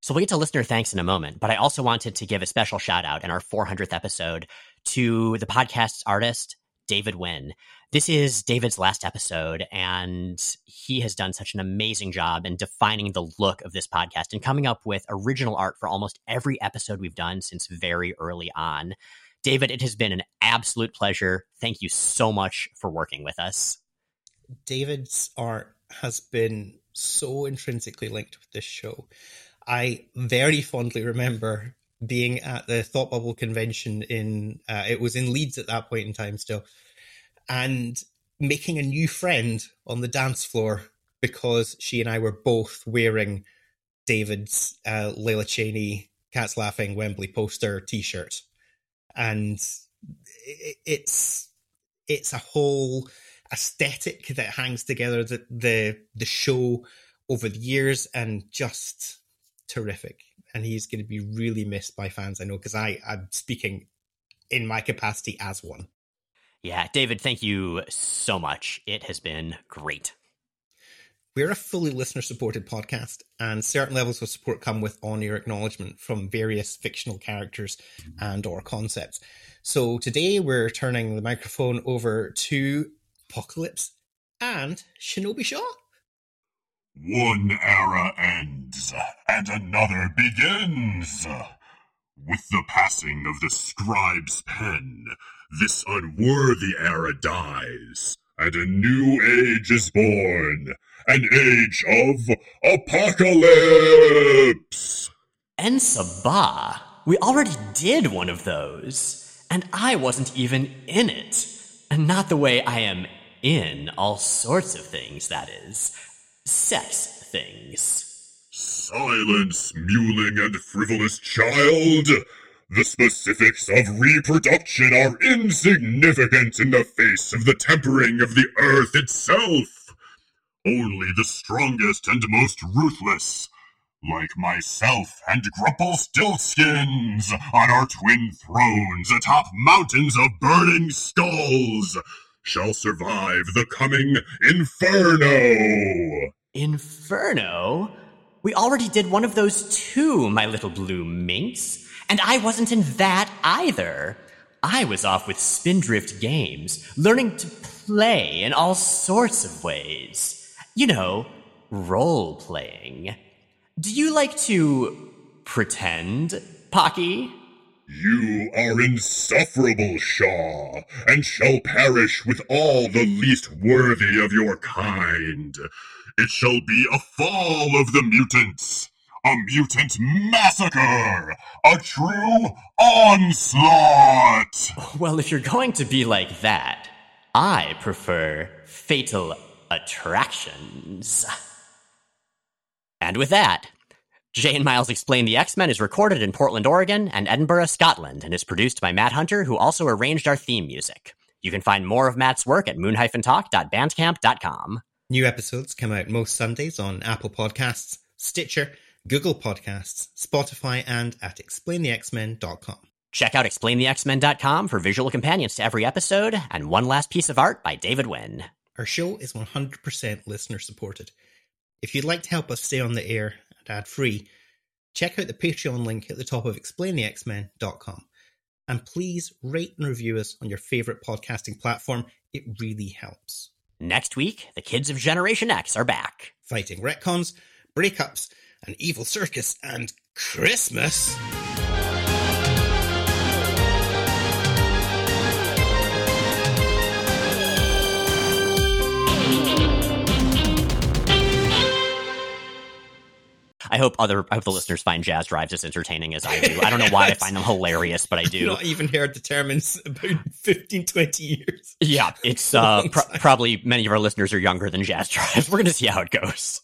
[SPEAKER 1] So we'll get to listener thanks in a moment, but I also wanted to give a special shout out in our 400th episode to the podcast's artist, David Wynn. This is David's last episode, and he has done such an amazing job in defining the look of this podcast and coming up with original art for almost every episode we've done since very early on. David, it has been an absolute pleasure. Thank you so much for working with us.
[SPEAKER 2] David's art has been so intrinsically linked with this show. I very fondly remember being at the Thought Bubble convention in uh, it was in Leeds at that point in time still and making a new friend on the dance floor because she and I were both wearing David's uh, Cheney Cats Laughing Wembley poster T-shirt, and it's it's a whole aesthetic that hangs together the the the show over the years and just terrific. And he's going to be really missed by fans, I know, because I I'm speaking in my capacity as one.
[SPEAKER 1] Yeah, David, thank you so much. It has been great.
[SPEAKER 2] We're a fully listener supported podcast, and certain levels of support come with on air acknowledgement from various fictional characters and or concepts. So today we're turning the microphone over to Apocalypse and Shinobi Shaw.
[SPEAKER 4] One era ends and another begins. With the passing of the scribe's pen, this unworthy era dies, and a new age is born, an age of apocalypse.
[SPEAKER 1] En Sabah, we already did one of those, and I wasn't even in it. And not the way I am in all sorts of things, that is. Sex things.
[SPEAKER 4] Silence, mewling and frivolous child! The specifics of reproduction are insignificant in the face of the tempering of the earth itself. Only the strongest and most ruthless, like myself and Grumplestiltskins, on our twin thrones atop mountains of burning skulls, shall survive the coming inferno.
[SPEAKER 1] Inferno? We already did one of those too, my little blue minx. And I wasn't in that either. I was off with Spindrift Games, learning to play in all sorts of ways. You know, role playing. Do you like to pretend, Pocky?
[SPEAKER 4] You are insufferable, Shaw, and shall perish with all the least worthy of your kind. It shall be a fall of the mutants, a mutant massacre, a true onslaught.
[SPEAKER 1] Well, if you're going to be like that, I prefer fatal attractions. And with that, Jay and Miles Explain the X Men is recorded in Portland, Oregon, and Edinburgh, Scotland, and is produced by Matt Hunter, who also arranged our theme music. You can find more of Matt's work at moon-talk.bandcamp.com.
[SPEAKER 2] New episodes come out most Sundays on Apple Podcasts, Stitcher, Google Podcasts, Spotify, and at explainthexmen.com.
[SPEAKER 1] Check out explainthexmen.com for visual companions to every episode and one last piece of art by David Wynn.
[SPEAKER 2] Our show is 100% listener supported. If you'd like to help us stay on the air and ad free, check out the Patreon link at the top of explainthexmen.com. And please rate and review us on your favorite podcasting platform. It really helps.
[SPEAKER 1] Next week, the kids of Generation X are back.
[SPEAKER 2] Fighting retcons, breakups, an evil circus, and Christmas.
[SPEAKER 1] I hope other I hope the listeners find Jaz Drives as entertaining as I do. I don't know why I find them hilarious, but I do.
[SPEAKER 2] Not even heard the term in about 15, 20 years.
[SPEAKER 1] Yeah, it's uh,
[SPEAKER 2] time.
[SPEAKER 1] probably many of our listeners are younger than Jaz Drives. We're going to see how it goes.